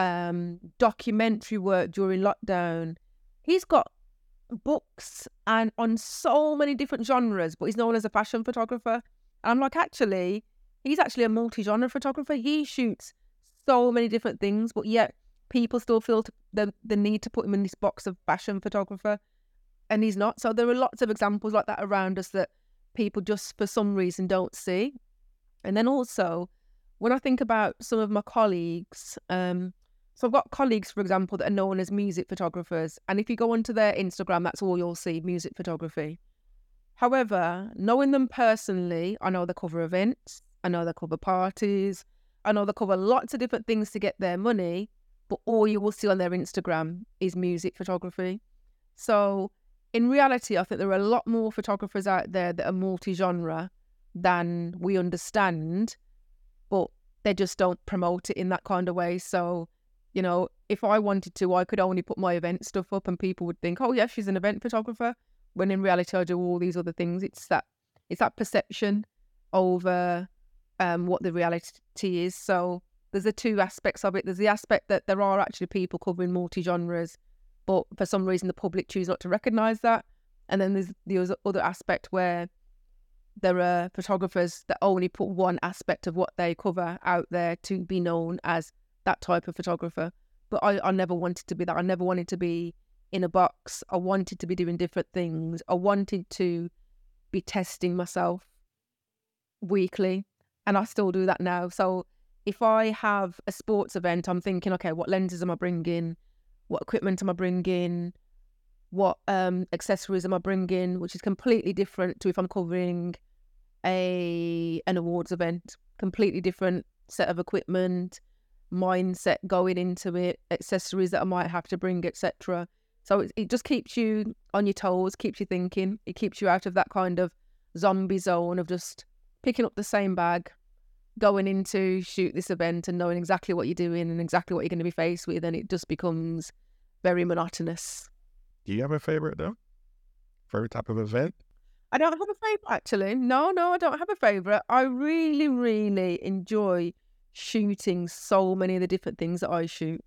S1: um, documentary work during lockdown. He's got books and on so many different genres, but he's known as a fashion photographer. And I'm like, actually, he's actually a multi-genre photographer. He shoots so many different things, but yet people still feel the the need to put him in this box of fashion photographer, and he's not. So there are lots of examples like that around us that people just for some reason don't see. And then also, when I think about some of my colleagues, um, so I've got colleagues, for example, that are known as music photographers, and if you go onto their Instagram, that's all you'll see: music photography. However, knowing them personally, I know they cover events, I know they cover parties, I know they cover lots of different things to get their money, but all you will see on their Instagram is music photography. So, in reality, I think there are a lot more photographers out there that are multi genre than we understand, but they just don't promote it in that kind of way. So, you know, if I wanted to, I could only put my event stuff up and people would think, oh, yeah, she's an event photographer. When in reality, I do all these other things. It's that, it's that perception over um, what the reality is. So there's the two aspects of it. There's the aspect that there are actually people covering multi genres, but for some reason the public choose not to recognise that. And then there's the other aspect where there are photographers that only put one aspect of what they cover out there to be known as that type of photographer. But I, I never wanted to be that. I never wanted to be in a box. I wanted to be doing different things. I wanted to be testing myself weekly. And I still do that now. So if I have a sports event, I'm thinking, okay, what lenses am I bringing? What equipment am I bringing? What um, accessories am I bringing? Which is completely different to if I'm covering a an awards event. Completely different set of equipment, mindset going into it, accessories that I might have to bring, etc. So it, it just keeps you on your toes, keeps you thinking. It keeps you out of that kind of zombie zone of just picking up the same bag, going into shoot this event and knowing exactly what you're doing and exactly what you're going to be faced with, and it just becomes very monotonous.
S3: Do you have a favorite though? Favorite type of event?
S1: I don't have a favorite actually. No, no, I don't have a favorite. I really, really enjoy shooting so many of the different things that I shoot.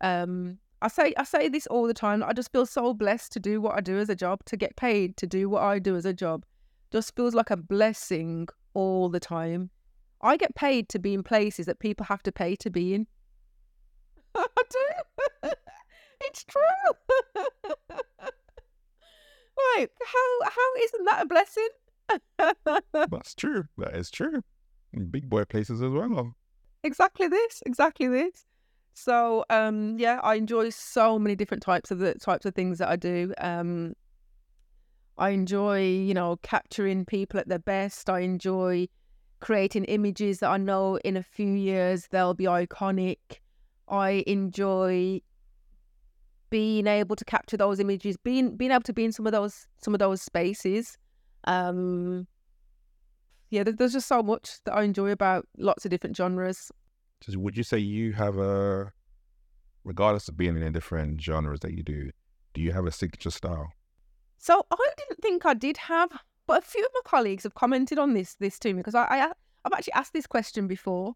S1: Um, I say I say this all the time. I just feel so blessed to do what I do as a job, to get paid to do what I do as a job. Just feels like a blessing all the time. I get paid to be in places that people have to pay to be in. I do. it's true. like how how isn't that a blessing?
S3: That's true. That is true. Big boy places as well.
S1: Exactly this. Exactly this. So um yeah, I enjoy so many different types of the types of things that I do. Um I enjoy, you know, capturing people at their best. I enjoy creating images that I know in a few years they'll be iconic. I enjoy being able to capture those images, being being able to be in some of those some of those spaces. Um, yeah, there's just so much that I enjoy about lots of different genres.
S3: So would you say you have a, regardless of being in the different genres that you do, do you have a signature style?
S1: So I didn't think I did have but a few of my colleagues have commented on this this to me because I, I have actually asked this question before,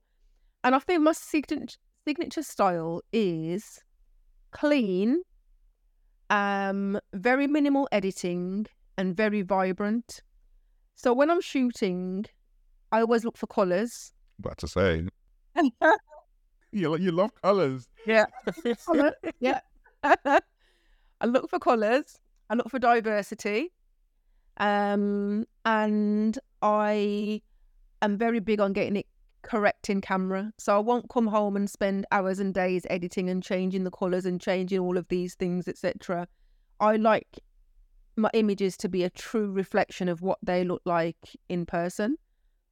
S1: and I think my signature signature style is clean, um, very minimal editing, and very vibrant. So when I'm shooting, I always look for colours.
S3: About to say, you you love colours.
S1: Yeah, yeah. I look for colours. I look for diversity. Um, and I am very big on getting it correct in camera. So I won't come home and spend hours and days editing and changing the colours and changing all of these things, etc. I like my images to be a true reflection of what they look like in person.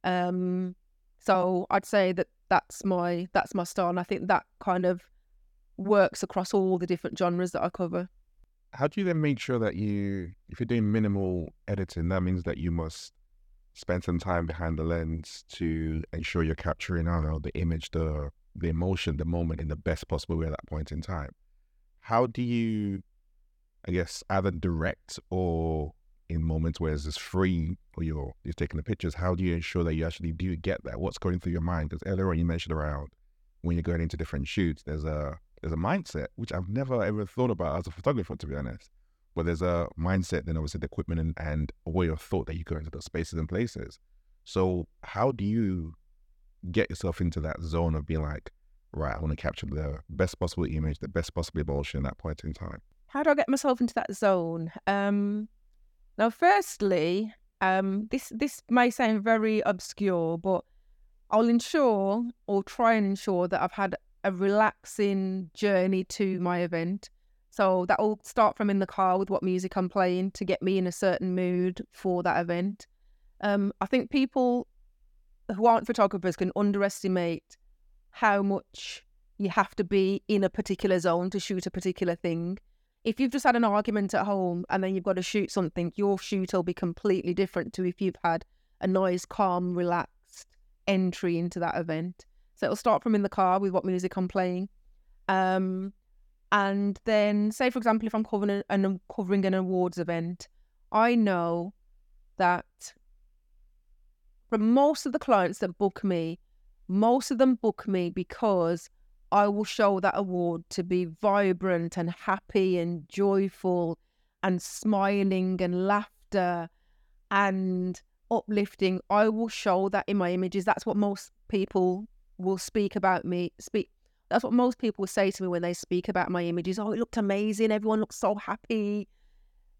S1: Um, so I'd say that that's my that's my style, and I think that kind of works across all the different genres that I cover
S3: how do you then make sure that you, if you're doing minimal editing, that means that you must spend some time behind the lens to ensure you're capturing, I don't know, the image, the the emotion, the moment in the best possible way at that point in time. How do you, I guess, either direct or in moments where it's free or you're you're taking the pictures, how do you ensure that you actually do get that? What's going through your mind? Because earlier on you mentioned around when you're going into different shoots, there's a there's a mindset which I've never ever thought about as a photographer, to be honest. But there's a mindset, then obviously the equipment and, and a way of thought that you go into those spaces and places. So how do you get yourself into that zone of being like, right, I want to capture the best possible image, the best possible emotion at that point in time?
S1: How do I get myself into that zone? Um, now, firstly, um, this this may sound very obscure, but I'll ensure or try and ensure that I've had a relaxing journey to my event. So that will start from in the car with what music I'm playing to get me in a certain mood for that event. Um, I think people who aren't photographers can underestimate how much you have to be in a particular zone to shoot a particular thing. If you've just had an argument at home and then you've got to shoot something, your shoot will be completely different to if you've had a nice, calm, relaxed entry into that event. So it'll start from in the car with what music I'm playing. Um, and then, say, for example, if I'm covering an, covering an awards event, I know that for most of the clients that book me, most of them book me because I will show that award to be vibrant and happy and joyful and smiling and laughter and uplifting. I will show that in my images. That's what most people will speak about me. Speak. That's what most people say to me when they speak about my images. Oh, it looked amazing. Everyone looked so happy.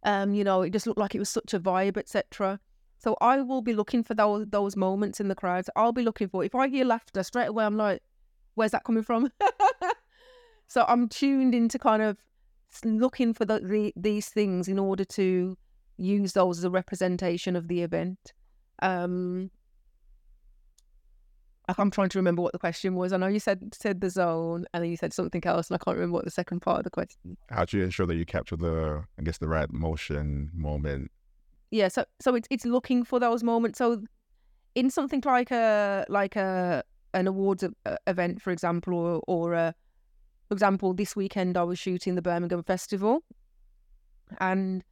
S1: Um, you know, it just looked like it was such a vibe, etc. So I will be looking for those those moments in the crowds. I'll be looking for if I hear laughter straight away, I'm like, where's that coming from? so I'm tuned into kind of looking for the, the, these things in order to use those as a representation of the event. Um, I'm trying to remember what the question was. I know you said said the zone, and then you said something else, and I can't remember what the second part of the question.
S3: How do you ensure that you capture the, I guess, the right motion moment
S1: yeah so so it's it's looking for those moments so in something like a like a an awards event for example or or a, for example this weekend i was shooting the birmingham festival. And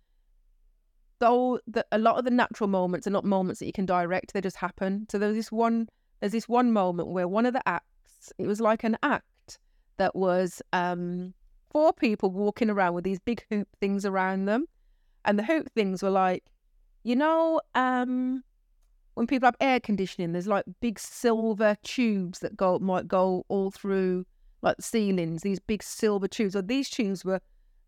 S1: though the, a lot of the natural moments are not moments that you can direct they just happen. So there's this one there's this one moment where one of the acts it was like an act that was um four people walking around with these big hoop things around them. And the hoop things were like you know, um, when people have air conditioning, there's like big silver tubes that go might go all through like ceilings. These big silver tubes, or these tubes were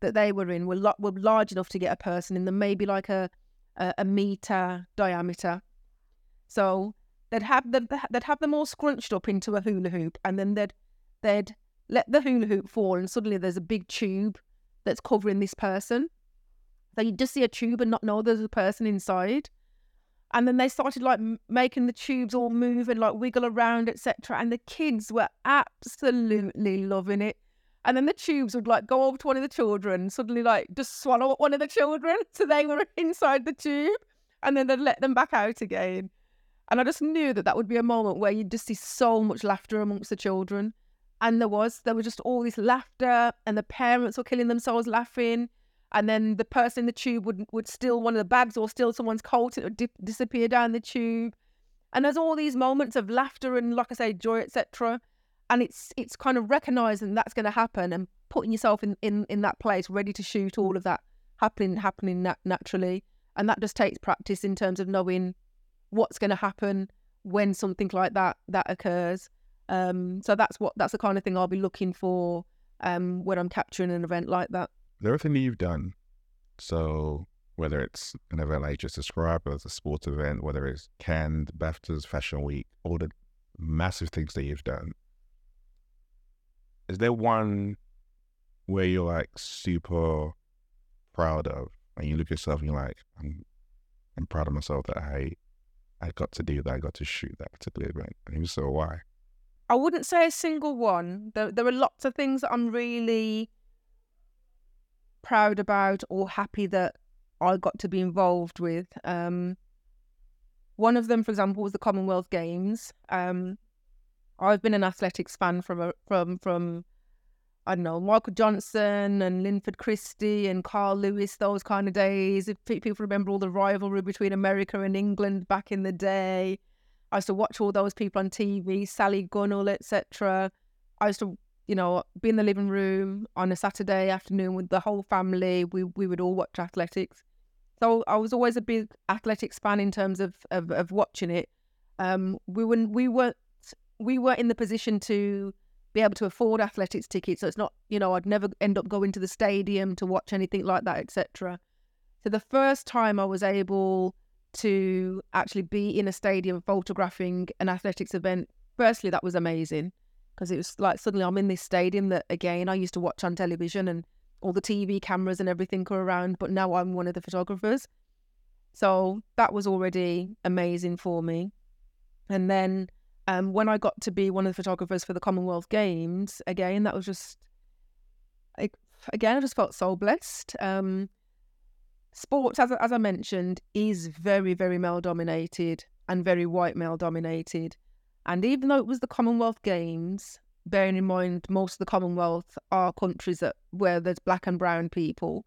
S1: that they were in were were large enough to get a person in them, maybe like a a, a meter diameter. So they'd have them they'd have them all scrunched up into a hula hoop, and then they'd they'd let the hula hoop fall, and suddenly there's a big tube that's covering this person. So you just see a tube and not know there's a person inside. And then they started like making the tubes all move and like wiggle around, etc. And the kids were absolutely loving it. And then the tubes would like go over to one of the children, suddenly like just swallow up one of the children. So they were inside the tube and then they'd let them back out again. And I just knew that that would be a moment where you'd just see so much laughter amongst the children. And there was, there was just all this laughter, and the parents were killing themselves laughing and then the person in the tube would would steal one of the bags or steal someone's coat and it would dip, disappear down the tube. And there's all these moments of laughter and like i say joy etc and it's it's kind of recognizing that's going to happen and putting yourself in, in in that place ready to shoot all of that happening happening nat- naturally. And that just takes practice in terms of knowing what's going to happen when something like that that occurs. Um so that's what that's the kind of thing i'll be looking for um when i'm capturing an event like that
S3: everything that you've done, so whether it's an event like you just described, whether it's a sports event, whether it's Cannes, BAFTAs, Fashion Week, all the massive things that you've done, is there one where you're like super proud of, and you look at yourself and you're like, I'm, I'm proud of myself that I, I got to do that, I got to shoot that particular event, and if so why?
S1: I wouldn't say a single one. There, there are lots of things that I'm really proud about or happy that I got to be involved with. Um, one of them, for example, was the Commonwealth Games. Um, I've been an athletics fan from a, from from I don't know, Michael Johnson and Linford Christie and Carl Lewis, those kind of days. If people remember all the rivalry between America and England back in the day. I used to watch all those people on TV, Sally Gunnell, etc. I used to, you know, be in the living room on a Saturday afternoon with the whole family. We we would all watch athletics. So I was always a big athletics fan in terms of of, of watching it. Um, we were we weren't we weren't in the position to be able to afford athletics tickets. So it's not, you know, I'd never end up going to the stadium to watch anything like that, etc. So the first time I was able to actually be in a stadium photographing an athletics event, firstly, that was amazing because it was like suddenly I'm in this stadium that again I used to watch on television and all the TV cameras and everything are around, but now I'm one of the photographers. So that was already amazing for me. And then um, when I got to be one of the photographers for the Commonwealth Games, again, that was just, I, again, I just felt so blessed. Um, sports, as, as I mentioned, is very, very male dominated and very white male dominated. And even though it was the Commonwealth Games, bearing in mind most of the Commonwealth are countries that where there's black and brown people,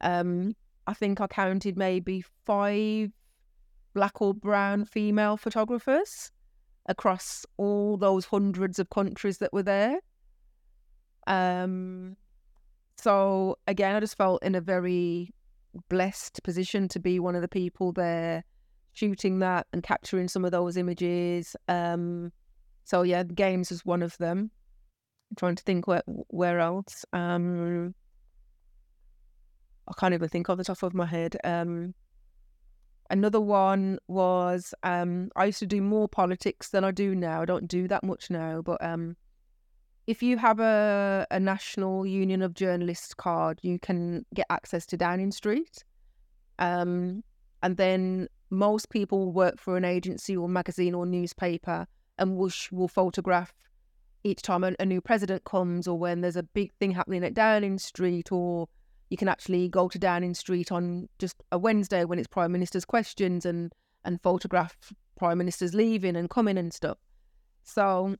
S1: um, I think I counted maybe five black or brown female photographers across all those hundreds of countries that were there. Um, so again, I just felt in a very blessed position to be one of the people there shooting that and capturing some of those images. Um, so yeah, games is one of them. I'm trying to think where where else. Um, I can't even think off the top of my head. Um, Another one was um, I used to do more politics than I do now. I don't do that much now, but um, if you have a, a National Union of Journalists card, you can get access to Downing Street. Um, and then most people work for an agency or magazine or newspaper and will, will photograph each time a, a new president comes or when there's a big thing happening at Downing Street or you can actually go to Downing Street on just a Wednesday when it's Prime Minister's questions and and photograph Prime Ministers leaving and coming and stuff. So,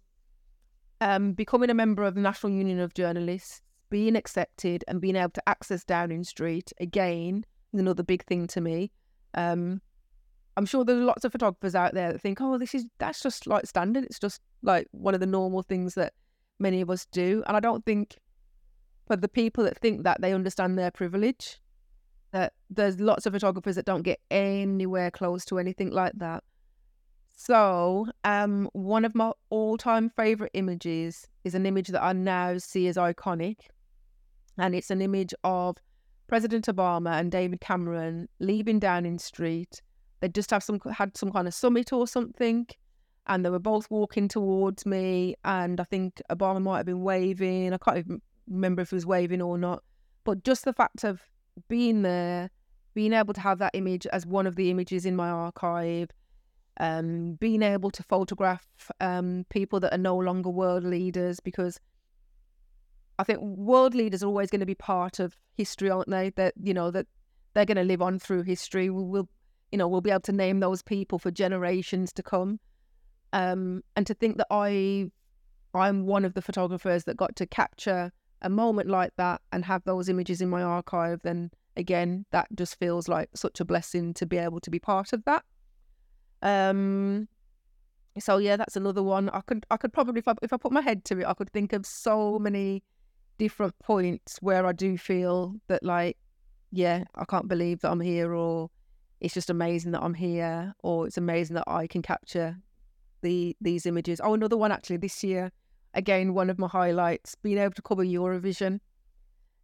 S1: um, becoming a member of the National Union of Journalists, being accepted, and being able to access Downing Street again is another big thing to me. Um, I'm sure there's lots of photographers out there that think, "Oh, this is that's just like standard. It's just like one of the normal things that many of us do." And I don't think for the people that think that they understand their privilege. That there's lots of photographers that don't get anywhere close to anything like that. So, um, one of my all-time favorite images is an image that I now see as iconic, and it's an image of President Obama and David Cameron leaving Downing Street. They just have some had some kind of summit or something, and they were both walking towards me. And I think Obama might have been waving. I can't even remember if he was waving or not. But just the fact of being there, being able to have that image as one of the images in my archive, um, being able to photograph um, people that are no longer world leaders because I think world leaders are always going to be part of history, aren't they? That you know that they're going to live on through history. We will, you know, we'll be able to name those people for generations to come. Um, and to think that I, I'm one of the photographers that got to capture a moment like that and have those images in my archive, then again, that just feels like such a blessing to be able to be part of that. Um, so yeah, that's another one. I could I could probably if I, if I put my head to it, I could think of so many different points where I do feel that like, yeah, I can't believe that I'm here, or it's just amazing that I'm here, or it's amazing that I can capture the these images. Oh, another one actually this year again, one of my highlights, being able to cover Eurovision.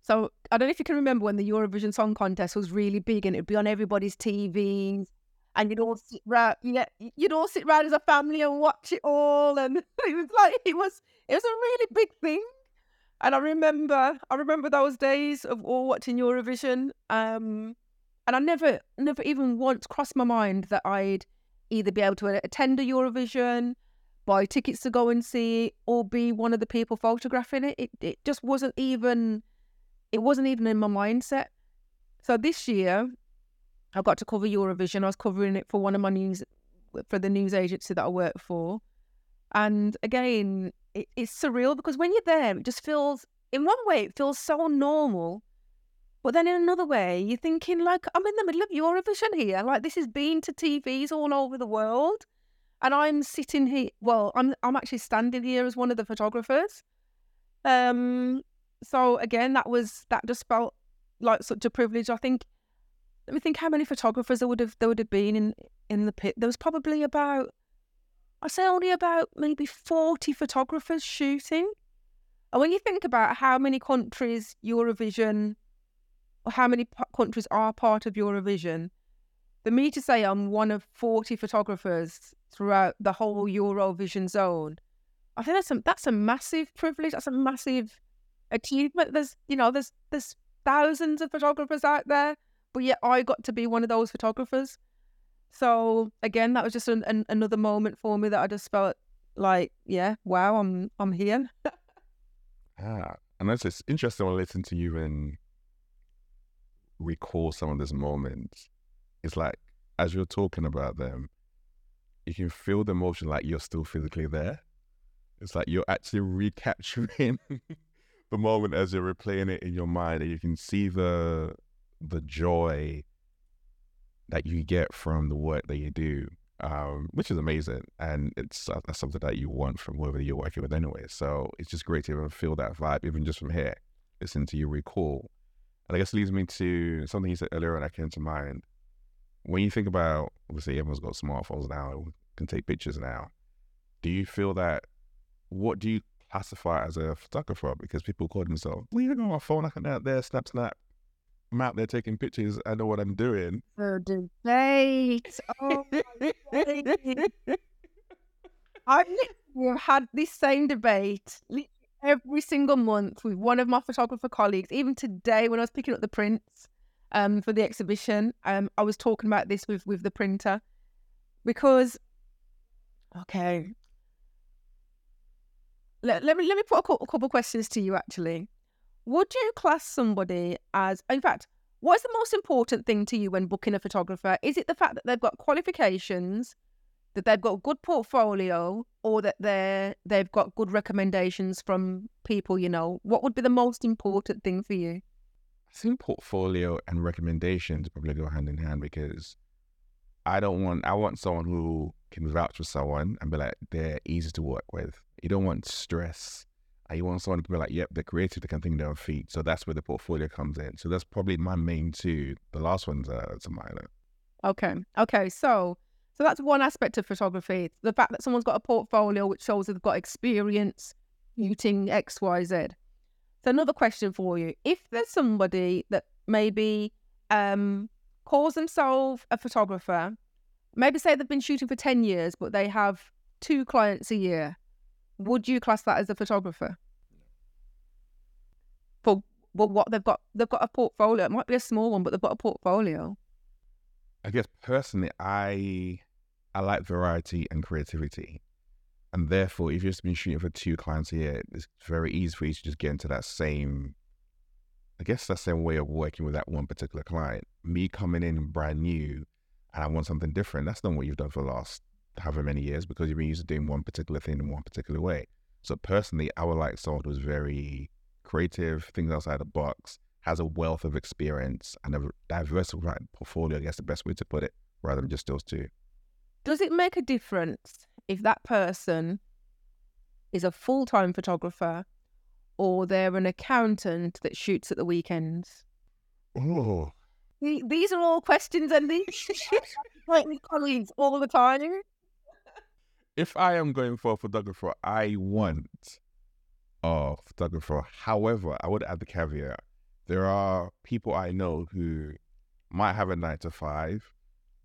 S1: So I don't know if you can remember when the Eurovision Song Contest was really big and it'd be on everybody's TVs and you'd all sit round, yeah, you'd all sit round as a family and watch it all, and it was like it was it was a really big thing. And I remember I remember those days of all watching Eurovision, um, and I never never even once crossed my mind that I'd either be able to attend a Eurovision buy tickets to go and see or be one of the people photographing it. It it just wasn't even it wasn't even in my mindset. So this year I got to cover Eurovision. I was covering it for one of my news for the news agency that I work for. And again, it, it's surreal because when you're there, it just feels in one way, it feels so normal. But then in another way, you're thinking, like, I'm in the middle of Eurovision here. Like, this has been to TVs all over the world. And I'm sitting here. Well, I'm I'm actually standing here as one of the photographers. Um, so again, that was that just felt like such a privilege. I think. Let me think how many photographers there would have there would have been in in the pit. There was probably about I say only about maybe forty photographers shooting. And when you think about how many countries Eurovision, how many p- countries are part of Eurovision, for me to say I'm one of 40 photographers throughout the whole Eurovision zone, I think that's a, that's a massive privilege. That's a massive achievement. There's, you know, there's, there's thousands of photographers out there, but yet I got to be one of those photographers. So again, that was just an, an, another moment for me that I just felt like, yeah, wow, I'm, I'm here.
S3: Ah, and that's it's interesting I listen to you and recall some of those moments. It's like as you're talking about them, you can feel the emotion like you're still physically there. It's like you're actually recapturing the moment as you're replaying it in your mind, and you can see the the joy that you get from the work that you do um, which is amazing. And it's uh, that's something that you want from whoever you're working with anyway. So it's just great to even feel that vibe, even just from here, listen to you recall. And I guess leads me to something you said earlier and that came to mind. When you think about, obviously, everyone's got smartphones now, and can take pictures now. Do you feel that, what do you classify as a photographer? Because people call themselves, well, you know, my phone, I can out there, snap, snap. I'm out there taking pictures. I know what I'm doing.
S1: The debate. Oh my I've had this same debate every single month with one of my photographer colleagues. Even today, when I was picking up the prints um, for the exhibition, um, I was talking about this with with the printer because, okay, let, let me let me put a couple, a couple questions to you. Actually, would you class somebody as, in fact, what's the most important thing to you when booking a photographer? Is it the fact that they've got qualifications, that they've got a good portfolio, or that they're they've got good recommendations from people you know? What would be the most important thing for you?
S3: I think portfolio and recommendations probably go hand in hand because I don't want I want someone who can vouch for someone and be like they're easy to work with. You don't want stress you want someone to be like, yep, they're creative, they can think their own feet. So that's where the portfolio comes in. So that's probably my main two. The last one's uh, a minor.
S1: Okay. Okay. So so that's one aspect of photography. The fact that someone's got a portfolio which shows they've got experience shooting X, Y, Z. So another question for you. If there's somebody that maybe um calls themselves a photographer, maybe say they've been shooting for 10 years, but they have two clients a year would you class that as a photographer? For well, what they've got, they've got a portfolio. It might be a small one, but they've got a portfolio.
S3: I guess personally, I I like variety and creativity, and therefore, if you've just been shooting for two clients a year, it's very easy for you to just get into that same. I guess that same way of working with that one particular client. Me coming in brand new, and I want something different. That's not what you've done for the last however many years because you've been used to doing one particular thing in one particular way. So personally, I would like someone who's very creative, things outside the box, has a wealth of experience and a diversified portfolio. I guess the best way to put it, rather than just those two.
S1: Does it make a difference if that person is a full time photographer or they're an accountant that shoots at the weekends?
S3: Oh.
S1: These are all questions and these like colleagues all the time
S3: if I am going for a photographer, I want a photographer. However, I would add the caveat: there are people I know who might have a nine to five,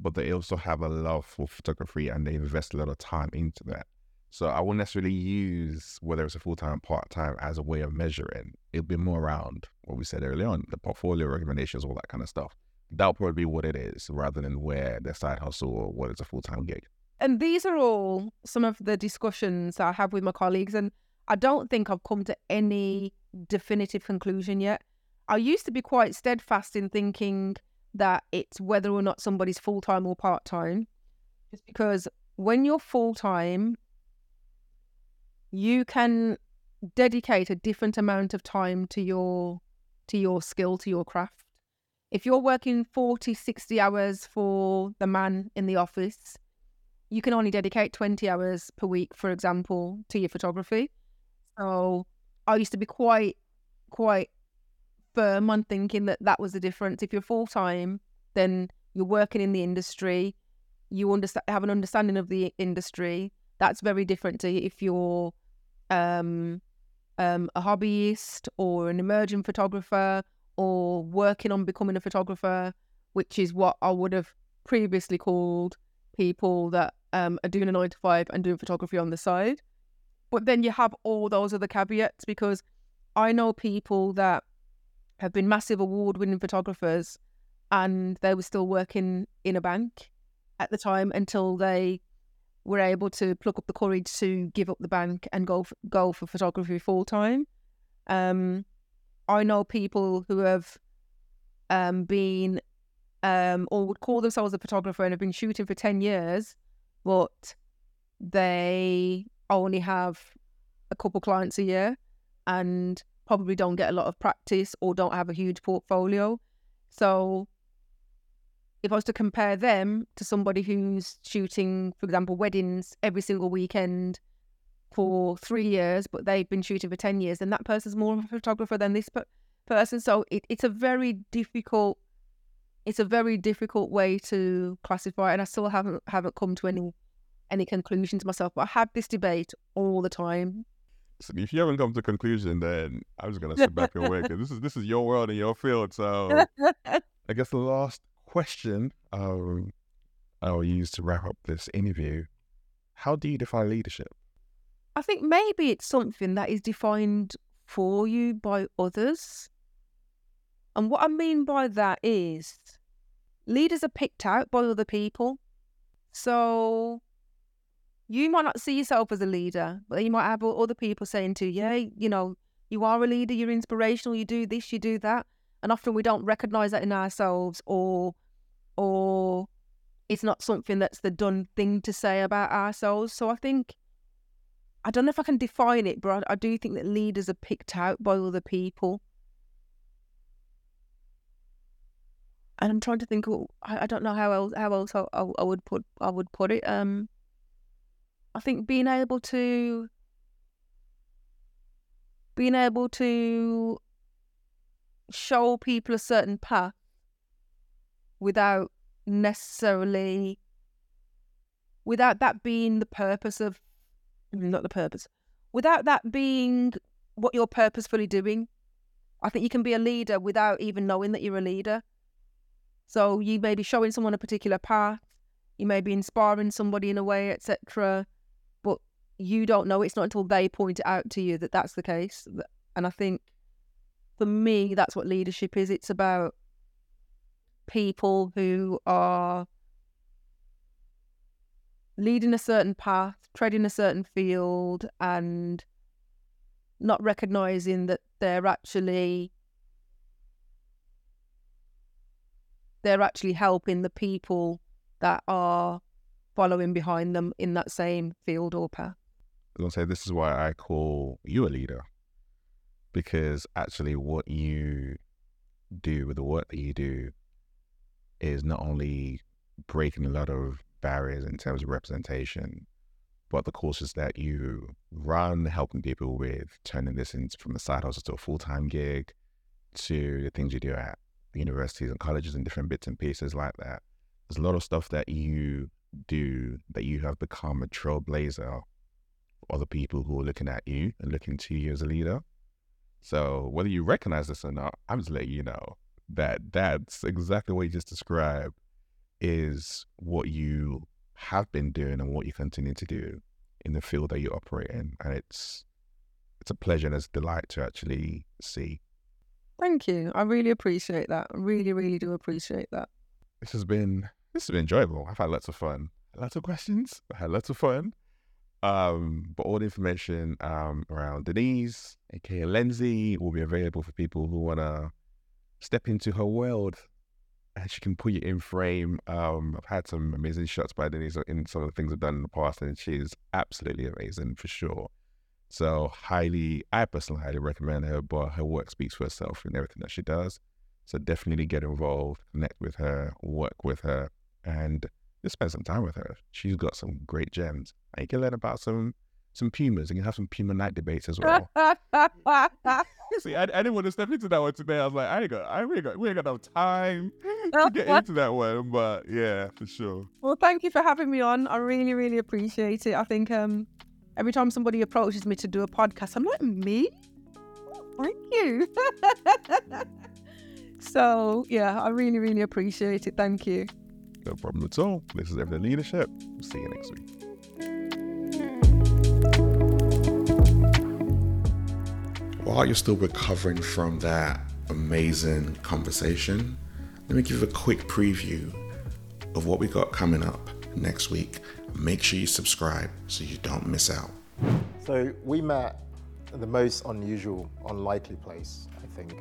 S3: but they also have a love for photography and they invest a lot of time into that. So I won't necessarily use whether it's a full time, part time as a way of measuring. It'll be more around what we said earlier on, the portfolio recommendations, all that kind of stuff. That'll probably be what it is, rather than where their side hustle or what is a full time gig
S1: and these are all some of the discussions I have with my colleagues, and I don't think I've come to any definitive conclusion yet. I used to be quite steadfast in thinking that it's whether or not somebody's full time or part time, just because when you're full time, you can dedicate a different amount of time to your to your skill to your craft. If you're working 40 60 hours for the man in the office you can only dedicate 20 hours per week for example to your photography. So i used to be quite quite firm on thinking that that was the difference if you're full time then you're working in the industry you understand have an understanding of the industry that's very different to if you're um um, a hobbyist or an emerging photographer or working on becoming a photographer, which is what I would have previously called people that um, are doing a nine to five and doing photography on the side. But then you have all those other caveats because I know people that have been massive award winning photographers and they were still working in a bank at the time until they were able to pluck up the courage to give up the bank and go for, go for photography full time. Um, I know people who have um, been um, or would call themselves a photographer and have been shooting for ten years, but they only have a couple clients a year and probably don't get a lot of practice or don't have a huge portfolio. So if I was to compare them to somebody who's shooting, for example, weddings every single weekend for three years, but they've been shooting for 10 years, then that person's more of a photographer than this person. So it, it's a very difficult, it's a very difficult way to classify. And I still haven't, haven't come to any, any conclusions myself, but I have this debate all the time.
S3: So if you haven't come to a conclusion, then I'm just gonna sit back and wait because this is this is your world and your field. So I guess the last question um, I'll use to wrap up this interview How do you define leadership?
S1: I think maybe it's something that is defined for you by others. And what I mean by that is leaders are picked out by other people. So you might not see yourself as a leader, but you might have other people saying to you, yeah, you know, you are a leader, you're inspirational, you do this, you do that. And often we don't recognize that in ourselves or or it's not something that's the done thing to say about ourselves. So I think I don't know if I can define it, but I, do think that leaders are picked out by other people. And I'm trying to think. I, I don't know how else how else I, I, I would put I would put it. Um, I think being able to being able to show people a certain path without necessarily without that being the purpose of not the purpose without that being what you're purposefully doing. I think you can be a leader without even knowing that you're a leader. So you may be showing someone a particular path you may be inspiring somebody in a way etc you don't know it's not until they point it out to you that that's the case and i think for me that's what leadership is it's about people who are leading a certain path, treading a certain field, and not recognizing that they're actually they're actually helping the people that are following behind them in that same field or path.
S3: I was gonna say this is why I call you a leader. Because actually what you do with the work that you do is not only breaking a lot of barriers in terms of representation, but the courses that you run, helping people with turning this into from a side hustle to a full time gig, to the things you do at universities and colleges and different bits and pieces like that. There's a lot of stuff that you do that you have become a trailblazer other people who are looking at you and looking to you as a leader. So whether you recognize this or not, I'm just letting you know that that's exactly what you just described is what you have been doing and what you continue to do in the field that you operate in. And it's it's a pleasure and it's a delight to actually see.
S1: Thank you. I really appreciate that. I really, really do appreciate that.
S3: This has been this has been enjoyable. I've had lots of fun. Lots of questions. I had lots of fun. Um, but all the information um, around Denise, aka Lensi, will be available for people who wanna step into her world and she can put you in frame. Um, I've had some amazing shots by Denise in some of the things I've done in the past, and she is absolutely amazing for sure. So highly, I personally highly recommend her. But her work speaks for itself in everything that she does. So definitely get involved, connect with her, work with her, and just spend some time with her. She's got some great gems. And you can learn about some some pumas and you can have some puma night debates as well. See, I, I, didn't want to step into that one today. I was like, I ain't got, I ain't got, we ain't got no time to get into that one. But yeah, for sure.
S1: Well, thank you for having me on. I really, really appreciate it. I think um, every time somebody approaches me to do a podcast, I'm like, me? thank you. so yeah, I really, really appreciate it. Thank you.
S3: No problem at all. This is Everyday Leadership. See you next week.
S2: while you're still recovering from that amazing conversation, let me give you a quick preview of what we got coming up next week. Make sure you subscribe so you don't miss out.
S4: So we met the most unusual, unlikely place, I think,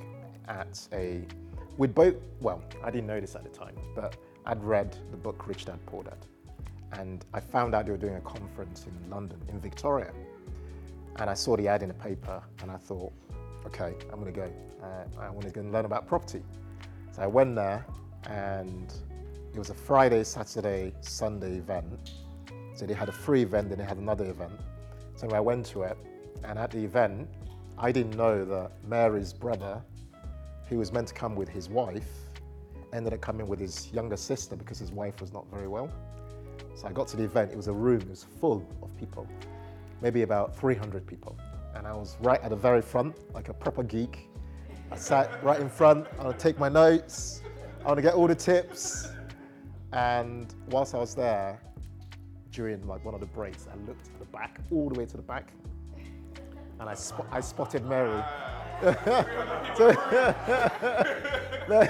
S4: at a. We'd both, well, I didn't know this at the time, but I'd read the book Rich Dad Poor Dad. And I found out they were doing a conference in London, in Victoria. And I saw the ad in the paper and I thought, okay, I'm going to go. Uh, I want to go and learn about property. So I went there and it was a Friday, Saturday, Sunday event. So they had a free event, then they had another event. So I went to it and at the event, I didn't know that Mary's brother, who was meant to come with his wife, ended up coming with his younger sister because his wife was not very well. So I got to the event, it was a room, it was full of people maybe about 300 people. And I was right at the very front, like a proper geek. I sat right in front, I want to take my notes, I want to get all the tips. And whilst I was there, during like one of the breaks, I looked at the back, all the way to the back, and I, I spotted Mary. so,